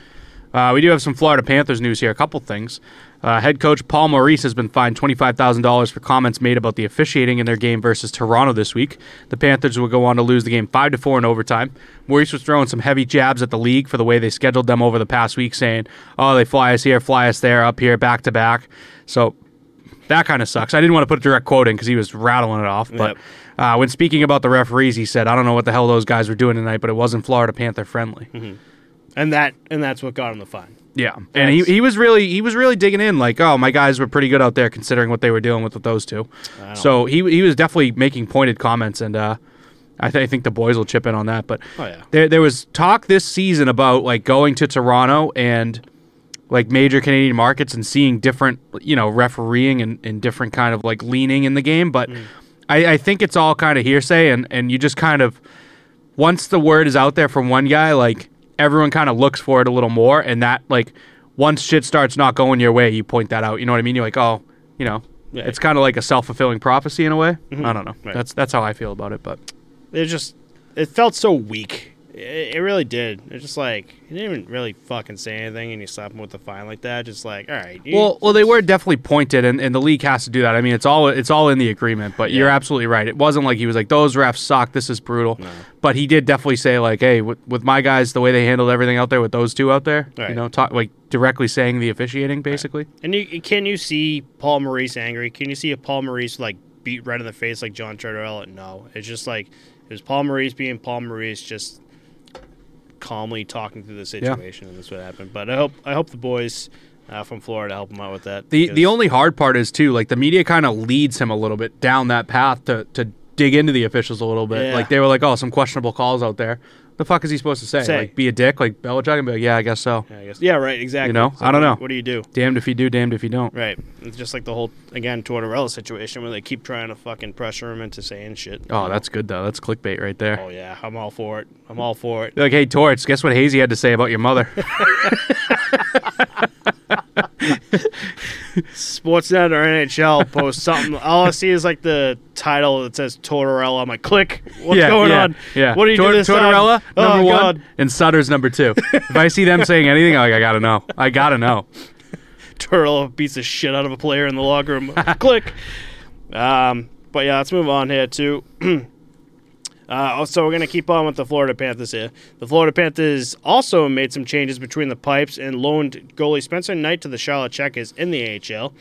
Uh, we do have some Florida Panthers news here. A couple things. Uh, head coach Paul Maurice has been fined $25,000 for comments made about the officiating in their game versus Toronto this week. The Panthers will go on to lose the game 5 to 4 in overtime. Maurice was throwing some heavy jabs at the league for the way they scheduled them over the past week, saying, oh, they fly us here, fly us there, up here, back to back. So that kind of sucks. I didn't want to put a direct quote in because he was rattling it off. But Yep. uh, when speaking about the referees, he said, I don't know what the hell those guys were doing tonight, but it wasn't Florida Panther friendly. And that and that's what got him the fine. Yeah, and he, he was really he was really digging in. Like, oh, my guys were pretty good out there considering what they were dealing with with those two. So he he was definitely making pointed comments, and uh, I, th- I think the boys will chip in on that. But Oh yeah. there there was talk this season about like going to Toronto and like major Canadian markets and seeing different you know refereeing and, and different kind of like leaning in the game. But I, I think it's all kind of hearsay, and and you just kind of once the word is out there from one guy, like everyone kind of looks for it a little more, and that like once shit starts not going your way, you point that out. You know what I mean? You're like, oh, you know, Yeah. it's kind of like a self fulfilling prophecy in a way. Mm-hmm. I don't know. Right. That's that's how I feel about it. But It just it felt so weak. It, it really did. It's just like he didn't even really fucking say anything, and you slap him with the fine like that. Just like, all right. you- Well, well, they were definitely pointed, and, and the league has to do that. I mean, it's all it's all in the agreement. But you're absolutely right. It wasn't like he was like those refs suck. This is brutal. But he did definitely say like, hey, with, with my guys, the way they handled everything out there with those two out there, you know, talk like directly saying the officiating basically. and you, can you see Paul Maurice angry? Can you see a Paul Maurice like beat right in the face like John Tortorella? No, it's just like it was Paul Maurice being Paul Maurice, just calmly talking through the situation, and that's what happened. But I hope I hope the boys uh, from Florida help him out with that. The the only hard part is too like the media kind of leads him a little bit down that path to to dig into the officials a little bit. Yeah. Like they were like, oh, some questionable calls out there. The fuck is he supposed to say? Say. Like be a dick like Belichick and be like, yeah, I guess so. Yeah, I guess. Yeah, right. Exactly. You know? So I don't know. What do you do? Damned if you do, damned if you don't. Right. It's just like the whole again Tortorella situation where they keep trying to fucking pressure him into saying shit. Oh, that's good though. That's clickbait right there. Oh yeah, I'm all for it. I'm all for it. They're like, hey, Torts, guess what Hazy had to say about your mother? <laughs> <laughs> Sportsnet or NHL post something. All I see is like the title that says Tortorella. I'm like, click. What's yeah, going yeah, on? Yeah. What are you Tor- do this Tortorella, time? number oh, one, God. and Sutter's number two. if I see them saying anything, I'm like, I gotta know. I gotta know. <laughs> Tortorella beats the shit out of a player in the locker room. <laughs> click. Um, but yeah, let's move on here too. <clears throat> Uh, so we're going to keep on with the Florida Panthers here. The Florida Panthers also made some changes between the pipes and loaned goalie Spencer Knight to the Charlotte Checkers in the AHL.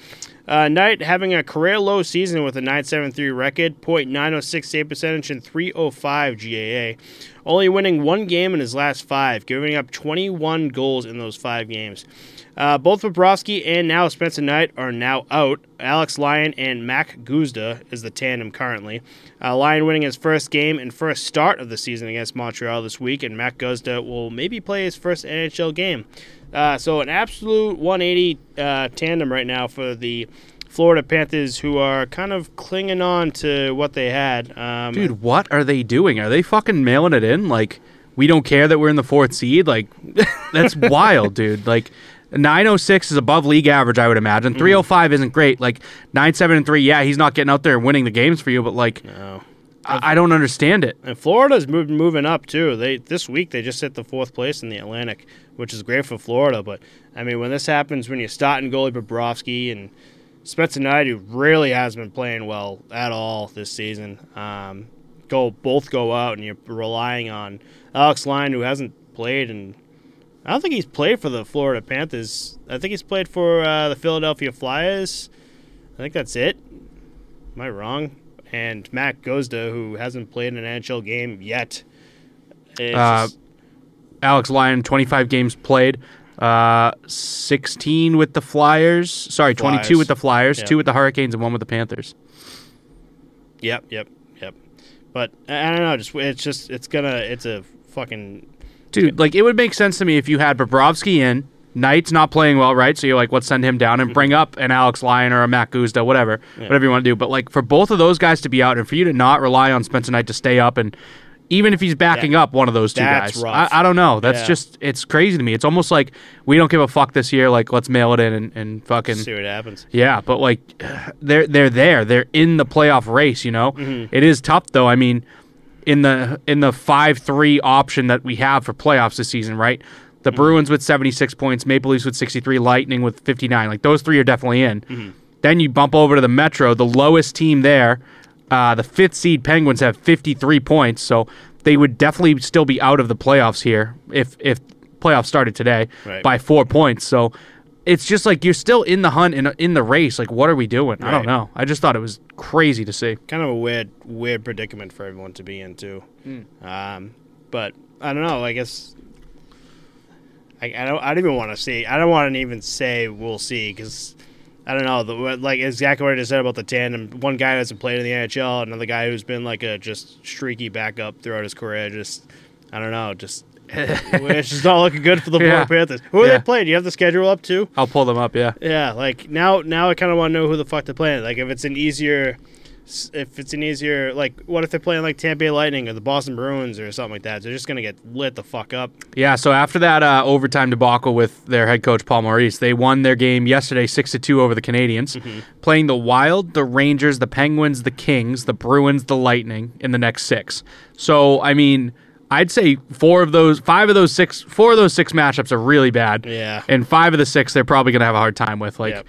Uh, Knight having a career low season with a 9.73 record, .906 save percentage, and 305 GAA. Only winning one game in his last five, giving up 21 goals in those five games. Uh, both Bobrovsky and now Spencer Knight are now out. Alex Lyon and Mac Guzda is the tandem currently. Uh, Lyon winning his first game and first start of the season against Montreal this week, and Mac Guzda will maybe play his first NHL game. Uh, so an absolute 180 uh, tandem right now for the Florida Panthers, who are kind of clinging on to what they had. Um, Dude, what are they doing? Are they fucking mailing it in? Like, we don't care that we're in the fourth seed? Like, <laughs> that's wild, dude. Like, 906 is above league average, I would imagine. 305 isn't great. Like, 97 and 3, yeah, he's not getting out there and winning the games for you, but, like, no. I, I don't understand it. And Florida's moved, moving up too. They this week they just hit the fourth place in the Atlantic, which is great for Florida. But I mean, when this happens, when you're starting goalie Bobrovsky and Spencer Knight, who really has been playing well at all this season, um, go both go out, and you're relying on Alex Lyon, who hasn't played, and I don't think he's played for the Florida Panthers. I think he's played for uh, the Philadelphia Flyers. I think that's it. Am I wrong? And Matt Guzda, who hasn't played an NHL game yet. Uh, just- Alex Lyon, 25 games played. Uh, 16 with the Flyers. Sorry, 22 with the Flyers, Yeah. two with the Hurricanes, and one with the Panthers. yep, yep, yep. But I I don't know. Just it's just it's gonna it's a fucking Dude, like it would make sense to me if you had Bobrovsky in, Knight's not playing well, right? So you're like, let's send him down and mm-hmm. bring up an Alex Lyon or a Matt Guzda, whatever, whatever you want to do. But like for both of those guys to be out and for you to not rely on Spencer Knight to stay up and even if he's backing That- up one of those two guys. I, I don't know. That's Yeah. just it's crazy to me. It's almost like we don't give a fuck this year. Like let's mail it in and, and fucking see what happens. yeah, but like <sighs> they're they're there. They're in the playoff race, you know? Mm-hmm. It is tough though. I mean, in the in the 5-3 option that we have for playoffs this season, right? The Bruins with 76 points, Maple Leafs with 63, Lightning with 59. Like those three are definitely in. Then you bump over to the Metro, the lowest team there. Uh, the fifth seed Penguins have 53 points, so they would definitely still be out of the playoffs here if if playoffs started today Right. by four points. So it's just like you're still in the hunt in in the race. Like, what are we doing? I don't know. I just thought it was crazy to see. Kind of a weird weird predicament for everyone to be in too. Um, but I don't know. I guess. I, I don't. I don't even want to see. I don't want to even say we'll see because I don't know. The, like exactly what I just said about the tandem. One guy hasn't played in the NHL, another guy who's been like a just streaky backup throughout his career. Just I don't know. Just <laughs> it's just not looking good for the Yeah. Panthers. Who are Yeah. they playing? Do you have the schedule up too? I'll pull them up. Yeah. Yeah, like now, now I kind of want to know who the fuck they're playing. Like, if it's an easier, if it's an easier, like, what if they're playing like Tampa Bay Lightning or the Boston Bruins or something like that? They're just gonna get lit the fuck up. Yeah, so after that uh, overtime debacle with their head coach Paul Maurice, they won their game yesterday six to two over the Canadiens, playing the Wild, the Rangers, the Penguins, the Kings, the Bruins, the Lightning in the next six. So I mean, I'd say four of those, five of those six, four of those six matchups are really bad. Yeah. And five of the six, they're probably going to have a hard time with. Like, Yep.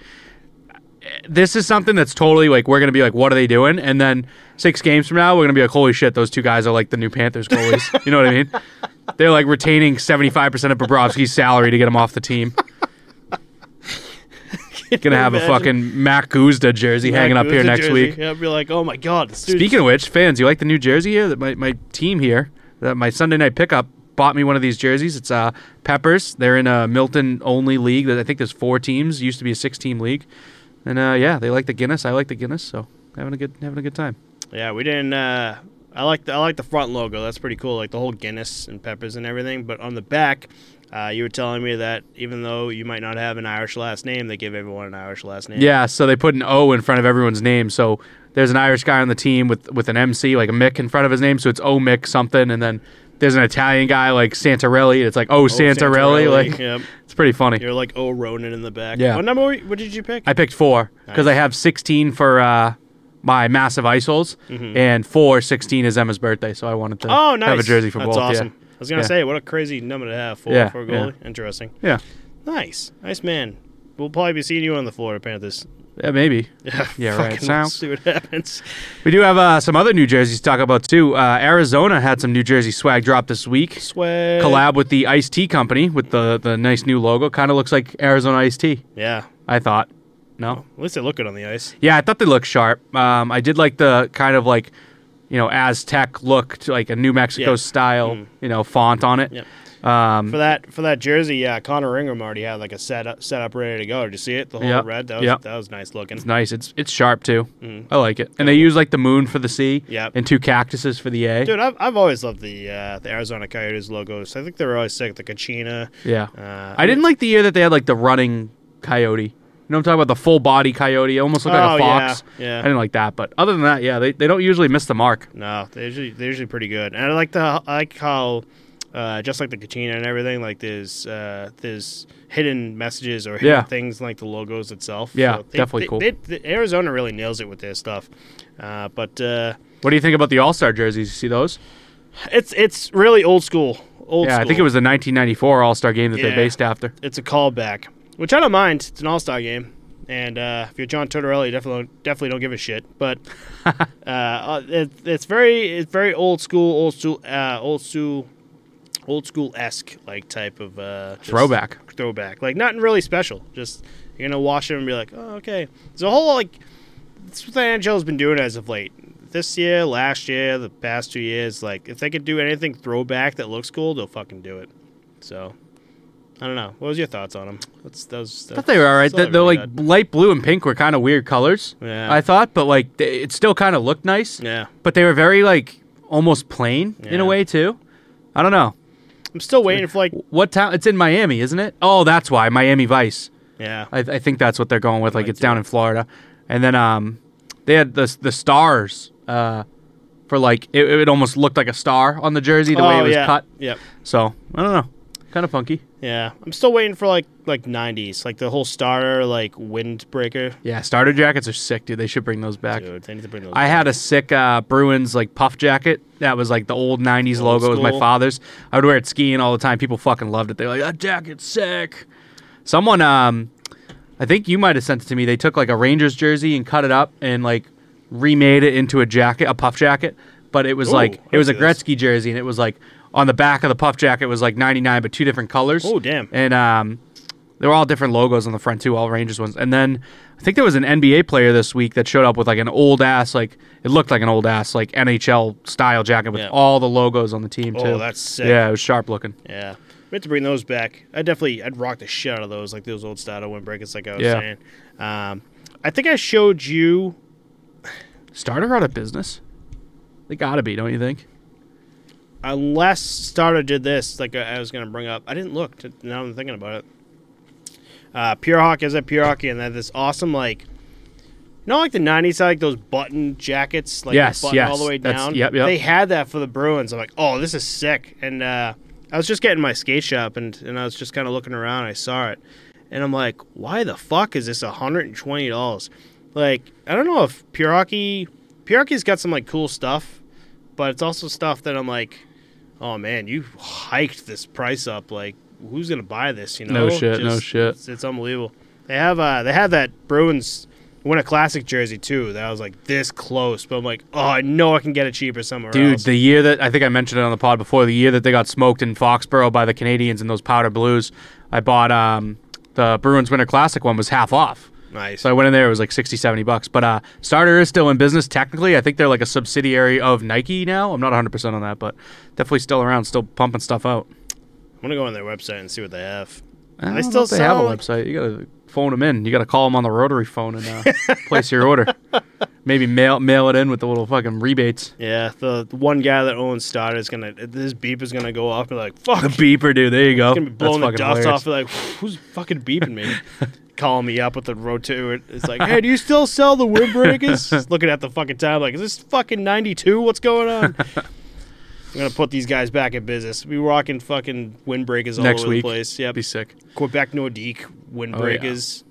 this is something that's totally like, we're going to be like, what are they doing? And then six games from now, we're going to be like, holy shit, those two guys are like the new Panthers goalies. <laughs> you know what I mean? They're like retaining 75% of Bobrovsky's salary to get him off the team. <laughs> Gonna have a fucking Mac Guzda jersey hanging up Like, here next jersey? week. Yeah, be like, oh my god. Speaking of which, fans, you like the new jersey here? That my, my team here, my Sunday night pickup bought me one of these jerseys. It's uh Peppers. They're in a Milton only league. That I think there's four teams. Used to be a six team league, and uh, yeah, they like the Guinness. I like the Guinness, so having a good having a good time. Yeah, we didn't. Uh, I like the I like the front logo. That's pretty cool. Like the whole Guinness and peppers and everything. But on the back, uh, you were telling me that even though you might not have an Irish last name, they give everyone an Irish last name. Yeah, so they put an O in front of everyone's name. So there's an Irish guy on the team with with an MC like a Mick in front of his name, so it's O Mick something, and then there's an Italian guy like Santarelli. It's like O Oh, Santarelli. Like yep. <laughs> it's pretty funny. You're like oh Ronan in the back. Yeah. What number? were What did you pick? I picked four because Nice. I have 16 for uh, my massive ice holes, and four 16 is Emma's birthday, so I wanted to Mm-hmm. oh, nice. have a jersey for That's both. awesome. I was gonna Yeah. say, what a crazy number to have for Yeah, for a yeah. goalie. Interesting. Yeah. Nice, nice man. We'll probably be seeing you on the Florida Panthers. Yeah, yeah, maybe. Yeah, <laughs> Yeah, right. So- let's see what happens. We do have uh, some other New Jerseys to talk about too. Uh, Arizona had some New Jersey swag drop this week. Swag. Collab with the Ice Tea Company with the the nice new logo. Kind of looks like Arizona Ice Tea. Yeah. I thought. No. At least they look good on the ice. Yeah, I thought they looked sharp. Um, I did like the kind of like, you know, Aztec look to like a New Mexico Yeah. style, Mm. you know, font on it. Yep. Um, For that for that jersey, yeah, Connor Ingram already had like a set up, set up ready to go. Did you see it? The whole Yep. red. That was Yep. that was nice looking. It's nice. It's it's sharp too. Mm. I like it. And they use like the moon for the C. Yep. And two cactuses for the A. Dude, I've, I've always loved the uh, the Arizona Coyotes logos. I think they were always sick. The Kachina. yeah. Uh, I didn't like the year that they had like the running coyote. You know I'm talking about? The full body coyote. It almost looked like Oh, a fox. yeah, yeah. I didn't like that. But other than that, yeah, they, they don't usually miss the mark. No, they're usually they're usually pretty good. And I like the I like how uh, just like the Kachina and everything, like there's uh, there's hidden messages or hidden Yeah. things like the logos itself. Yeah, they, definitely they- cool. they- the Arizona really nails it with their stuff. Uh, but uh, What do you think about the All Star jerseys? You see those? it's it's really old school. Old yeah, school. I think it was the 1994 All Star game that Yeah. they based after. it's a callback, which I don't mind. It's an All Star game, and uh, if you're John Tortorella, you definitely don't, definitely don't give a shit. But <laughs> uh, uh, it, it's very it's very old school, old school, uh, old school, old school esque like type of uh, Throwback. Throwback, like nothing really special. Just you're gonna watch it and be like, oh okay. There's a whole like that's what the NHL's been doing as of late. This year, last year, the past two years, like if they could do anything throwback that looks cool, they'll fucking do it. So, I don't know. What was your thoughts on them? That's those. I thought they were all right. The, the like light blue and pink were kind of weird colors. Yeah. I thought, but like they, it still kind of looked nice. yeah. But they were very like almost plain in a way too. I don't know I'm still waiting for like. what town. It's in Miami, isn't it? Oh, that's why Miami Vice. Yeah. I, I think that's what they're going with. Like it's down in Florida, and then um, they had the the stars uh, for like it, it almost looked like a star on the jersey the way oh it was yeah. cut. Yep. So I don't know, kind of funky. Yeah. I'm still waiting for like like 90s, like the whole starter like windbreaker. Yeah, starter jackets are sick, dude. They should bring those back. Dude, they need to bring those. I had a sick uh, Bruins like puff jacket that was like the old '90s Old logo. It was my father's. I would wear it skiing all the time. People fucking loved it. They're like, "That jacket's sick." Someone, um, I think you might have sent it to me. They took like a Rangers jersey and cut it up and like remade it into a jacket, a puff jacket. But it was Ooh, like it was a this. Gretzky jersey, and it was like on the back of the puff jacket was like 99, but two different colors. Oh damn. And um, they were all different logos on the front too, all Rangers ones. And then I think there was an NBA player this week that showed up with like an old ass, like it looked like an old ass, like NHL style jacket with Yeah. all the logos on the team too. Oh, that's sick. Yeah, it was sharp looking. Yeah. We have to bring those back. I definitely, I'd rock the shit out of those, like those old style windbreakers, like I was Yeah. saying. Um, I think I showed you. Starter out of business. They gotta be, don't you think? Unless Starter did this, like I was going to bring up. I didn't look. To, now I'm thinking about it. Uh, Pure Hockey is at Pure Hockey, and they had this awesome, like, you know, like the 90s, had, like those button jackets, like Yes, button yes. all the way down. yep, yep. They had that for the Bruins. I'm like, oh, this is sick. And uh, I was just getting my skate shop, and, and I was just kind of looking around. I saw it, and I'm like, why the fuck is this $120? Like, I don't know if Pure Hockey, Pure Hockey's got some like cool stuff, but it's also stuff that I'm like, oh man, you hiked this price up. Like, who's gonna buy this? You know, No shit, no shit. It's, it's unbelievable. They have uh, they have that Bruins win a classic jersey too. That I was like this close, but I'm like, oh, I know I can get it cheaper somewhere else. Dude, else. the year that I think I mentioned it on the pod before, the year that they got smoked in Foxborough by the Canadiens in those powder blues, I bought um, the Bruins Winter Classic one was half off. Nice. So I went in there, it was like 60, 70 bucks. But uh, Starter is still in business technically. I think they're like a subsidiary of Nike now. I'm not 100% on that, but definitely still around, still pumping stuff out. I'm gonna go on their website and see what they have. I don't They know still they have a website. You gotta phone them in. You gotta call them on the rotary phone and uh, place your order. <laughs> Maybe mail mail it in with the little fucking rebates. Yeah, the, the one guy that owns Starter is gonna This beep is gonna go off and be like, fuck, The beeper, dude. There you go. gonna be blowing the dust fucking off. Like, who's fucking beeping me? <laughs> Calling me up with the rotor. It's like, hey, do you still sell the windbreakers? <laughs> Just looking at the fucking time, like, is this fucking ninety two? What's going on? <laughs> I'm gonna put these guys back in business. We rocking fucking windbreakers all Next over week. the place. Yep, Be sick. Quebec Nordique Oh, windbreakers.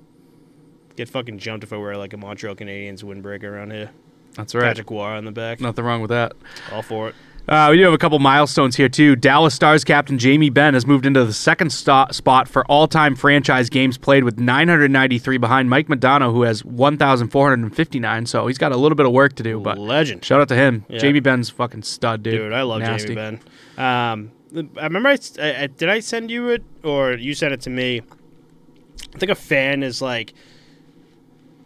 Get fucking jumped if I wear like a Montreal Canadiens windbreaker around here. That's right. Patrick Roy on the back. Nothing wrong with that. All for it. Uh, we do have a couple milestones here too. Dallas Stars captain Jamie Benn has moved into the second sto- spot for all-time franchise games played with 993 behind Mike Modano, who has 1,459. So he's got a little bit of work to do, but Legend. shout out to him. Yeah. Jamie Benn's fucking stud, dude. Dude, I love Nasty. Jamie Benn. Um, I remember. I- I- did I send you it or you sent it to me? I think a fan is like,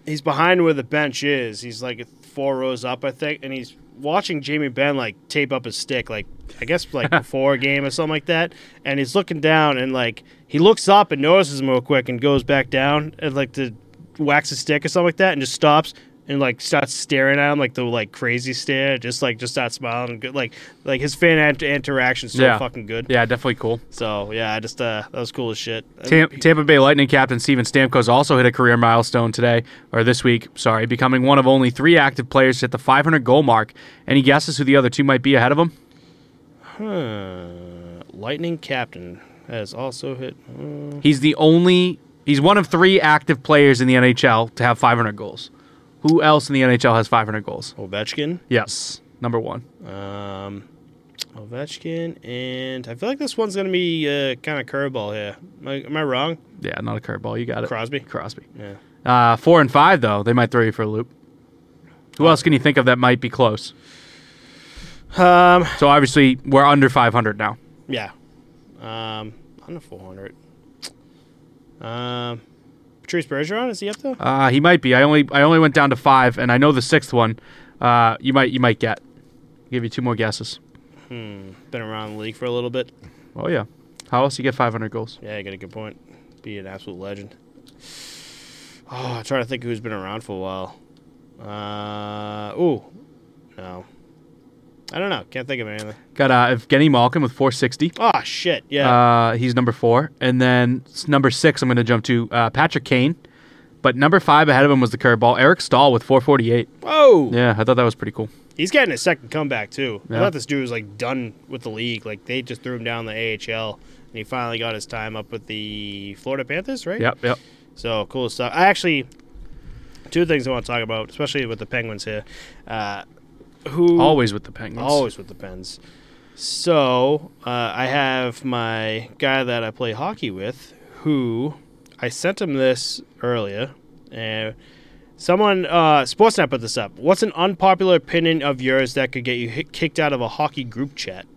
he's behind where the bench is. He's like four rows up, I think, and he's watching Jamie Benn like tape up his stick, like I guess like <laughs> before a game or something like that. And he's looking down and like he looks up and notices him real quick and goes back down and like to wax his stick or something like that, and just stops and like starts staring at him like the like crazy stare, just like just starts smiling good. Like like his fan int- interaction's so Yeah. fucking good. Yeah, definitely cool. So yeah, I just uh that was cool as shit. Tam- Tampa Bay Lightning captain Steven Stamkos also hit a career milestone today, or this week, sorry, becoming one of only three active players to hit the 500 goal mark. Any guesses who the other two might be ahead of him? Huh. Lightning captain has also hit. uh, He's the only. He's one of three active players in the NHL to have 500 goals. Who else in the NHL has 500 goals? Ovechkin. Yes, number one. Um, Ovechkin, and I feel like this one's gonna be uh, kind of curveball here. Am I, am I wrong? Yeah, not a curveball. You got it. Crosby. Crosby. Yeah. Uh, four and five though, they might throw you for a loop. Who else can you think of that might be close? Um. So obviously we're under 500 now. Yeah. Um. Under four hundred. Um. Patrice Bergeron is he up there? Uh, he might be. I only I only went down to five, and I know the sixth one. Uh, you might you might get. give you two more guesses. Hmm. Been around the league for a little bit. Oh yeah. How else do you get 500 goals? Yeah, you got a good point. Be an absolute legend. Oh, I'm trying to think who's been around for a while. Uh, ooh, no. I don't know. Can't think of anything. Got uh, Evgeny Malkin with 460. Oh shit! Yeah. Uh, he's number four, and then s- number six. I'm going to jump to uh, Patrick Kane, but number five ahead of him was the curveball Eric Staal with 448. Whoa! Yeah, I thought that was pretty cool. He's getting a second comeback too. I Yeah. thought this dude was like done with the league. Like they just threw him down the AHL, and he finally got his time up with the Florida Panthers, right? Yep, yep. So cool stuff. I actually two things I want to talk about, especially with the Penguins here. Uh, who Always with the Penguins. Always with the Pens. So uh, I have my guy that I play hockey with, who I sent him this earlier, and someone uh, Sportsnet put this up. What's an unpopular opinion of yours that could get you kicked out of a hockey group chat?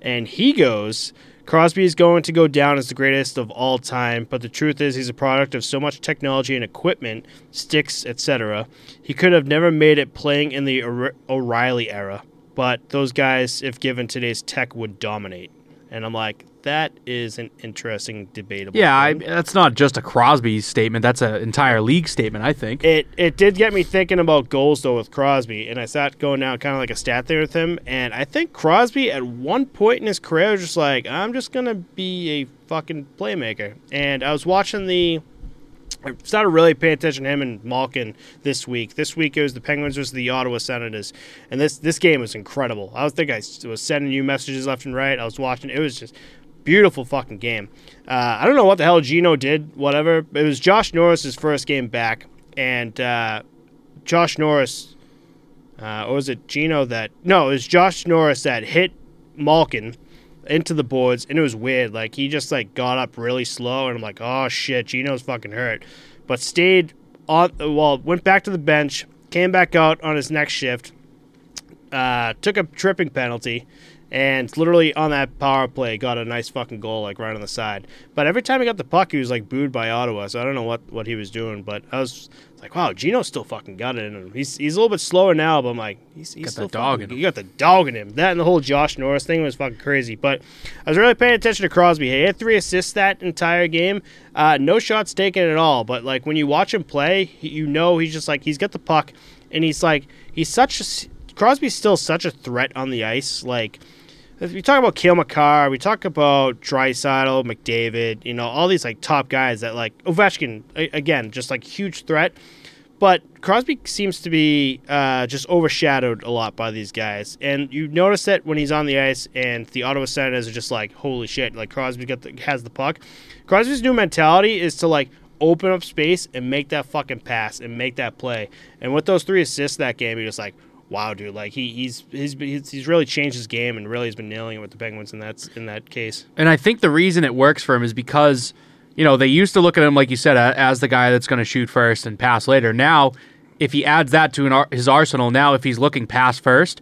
And he goes, Crosby is going to go down as the greatest of all time, but the truth is he's a product of so much technology and equipment, sticks, etc. He could have never made it playing in the O'Reilly era, but those guys, if given today's tech, would dominate. And I'm like, that is an interesting, debatable. Yeah, I, that's not just a Crosby statement. That's an entire league statement, I think. It it did get me thinking about goals though with Crosby, and I sat going down kind of like a stat there with him, and I think Crosby at one point in his career was just like, I'm just gonna be a fucking playmaker, and I was watching the. I started really paying attention to him and Malkin this week. This week it was the Penguins versus the Ottawa Senators, and this this game was incredible. I was think I was sending you messages left and right. I was watching. It was just beautiful fucking game. Uh, I don't know what the hell Gino did. Whatever. It was Josh Norris's first game back, and uh, Josh Norris, uh, or was it Gino that? No, it was Josh Norris that hit Malkin, into the boards, and it was weird. Like he just like got up really slow, and I'm like, oh shit, Gino's fucking hurt, but stayed on. Well, went back to the bench, came back out on his next shift, uh, took a tripping penalty, and literally on that power play got a nice fucking goal like right on the side. But every time he got the puck, he was like booed by Ottawa. So I don't know what what he was doing, but I was like, wow, Gino still fucking got it in him. He's he's a little bit slower now, but I'm like, he's, he's Got still that dog fucking- in him. He got the dog in him. That and the whole Josh Norris thing was fucking crazy. But I was really paying attention to Crosby. He had three assists that entire game. Uh, no shots taken at all. But like when you watch him play, he- you know he's just like he's got the puck, and he's like he's such a Crosby's still such a threat on the ice. Like if we talk about Cale Makar, we talk about Draisaitl, McDavid, you know, all these like top guys that like Ovechkin again, just like huge threat. But Crosby seems to be uh, just overshadowed a lot by these guys, and you notice that when he's on the ice, and the Ottawa Senators are just like, "Holy shit!" Like Crosby got the, has the puck. Crosby's new mentality is to like open up space and make that fucking pass and make that play. And with those three assists that game, you're just like, "Wow, dude!" Like he, he's he's he's he's really changed his game and really has been nailing it with the Penguins in that in that case. And I think the reason it works for him is because, you know, they used to look at him, like you said, as the guy that's going to shoot first and pass later. Now, if he adds that to an, ar- his arsenal, now if he's looking pass first,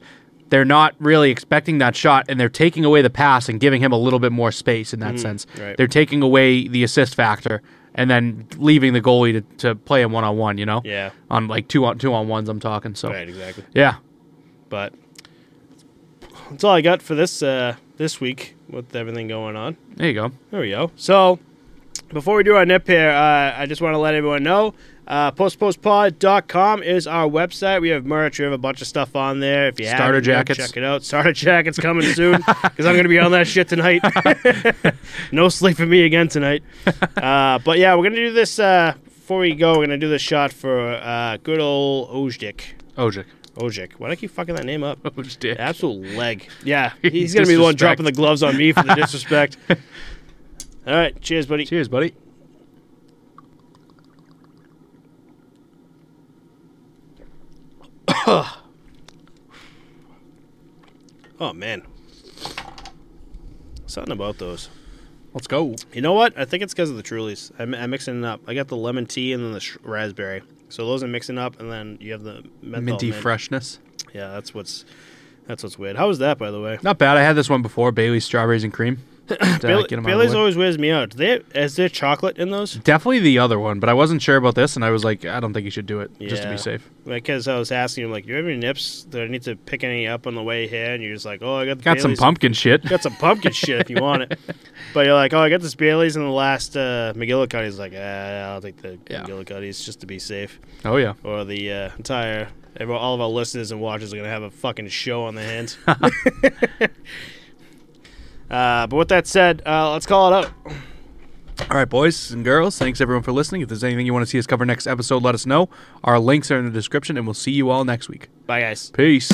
they're not really expecting that shot and they're taking away the pass and giving him a little bit more space in that sense. Mm-hmm. right. They're taking away the assist factor and then leaving the goalie to, to play him one on one, you know? Yeah, On like two on two on ones, I'm talking. So, right, exactly. yeah. But that's all I got for this uh, this week with everything going on. There you go. There we go. So before we do our nip here, uh, I just want to let everyone know. Uh, postpostpod.com is our website. We have merch. We have a bunch of stuff on there. If you Starter jackets. check it out. Starter jackets coming soon <laughs> because I'm going to be on that shit tonight. <laughs> no sleep for me again tonight. Uh, but yeah, we're going to do this. Uh, before we go, we're going to do this shot for uh, good old Ojdik. Ojik. Ojik. Why do I keep fucking that name up? Ojik. Absolute leg. Yeah, <laughs> he's gonna be the one dropping the gloves on me for the disrespect. All right, cheers, buddy. Cheers, buddy. <coughs> Oh man, something about those. Let's go. You know what? I think it's because of the Trulies. I'm, I'm mixing it up. I got the lemon tea and then the sh- raspberry. So those are mixing up, and then you have the Minty mint. freshness. Yeah, that's what's that's what's weird. How was that, by the way? Not bad. I had this one before, Bailey's strawberries and cream. To, Bailey, get 'em out of the Bailey's always wears me out. They, is there chocolate in those? Definitely the other one, but I wasn't sure about this, and I was like, I don't think you should do it just to Yeah. be safe. Because I was asking him, like, do you have any nips that I need to pick any up on the way here? And you're just like, oh, I got the Got some Bailey's- pumpkin shit. got some pumpkin shit if you want it. <laughs> But you're like, oh, I got this Bailey's in the last uh, McGillicuddy's. Like, ah, I'll take the Yeah. McGillicuddy's just to be safe. Oh yeah. Or the uh, entire, all of our listeners and watchers are gonna have a fucking show on their hands. <laughs> <laughs> uh, but with that said, uh, let's call it out. All right, boys and girls, thanks everyone for listening. If there's anything you want to see us cover next episode, let us know. Our links are in the description, and we'll see you all next week. Bye, guys. Peace.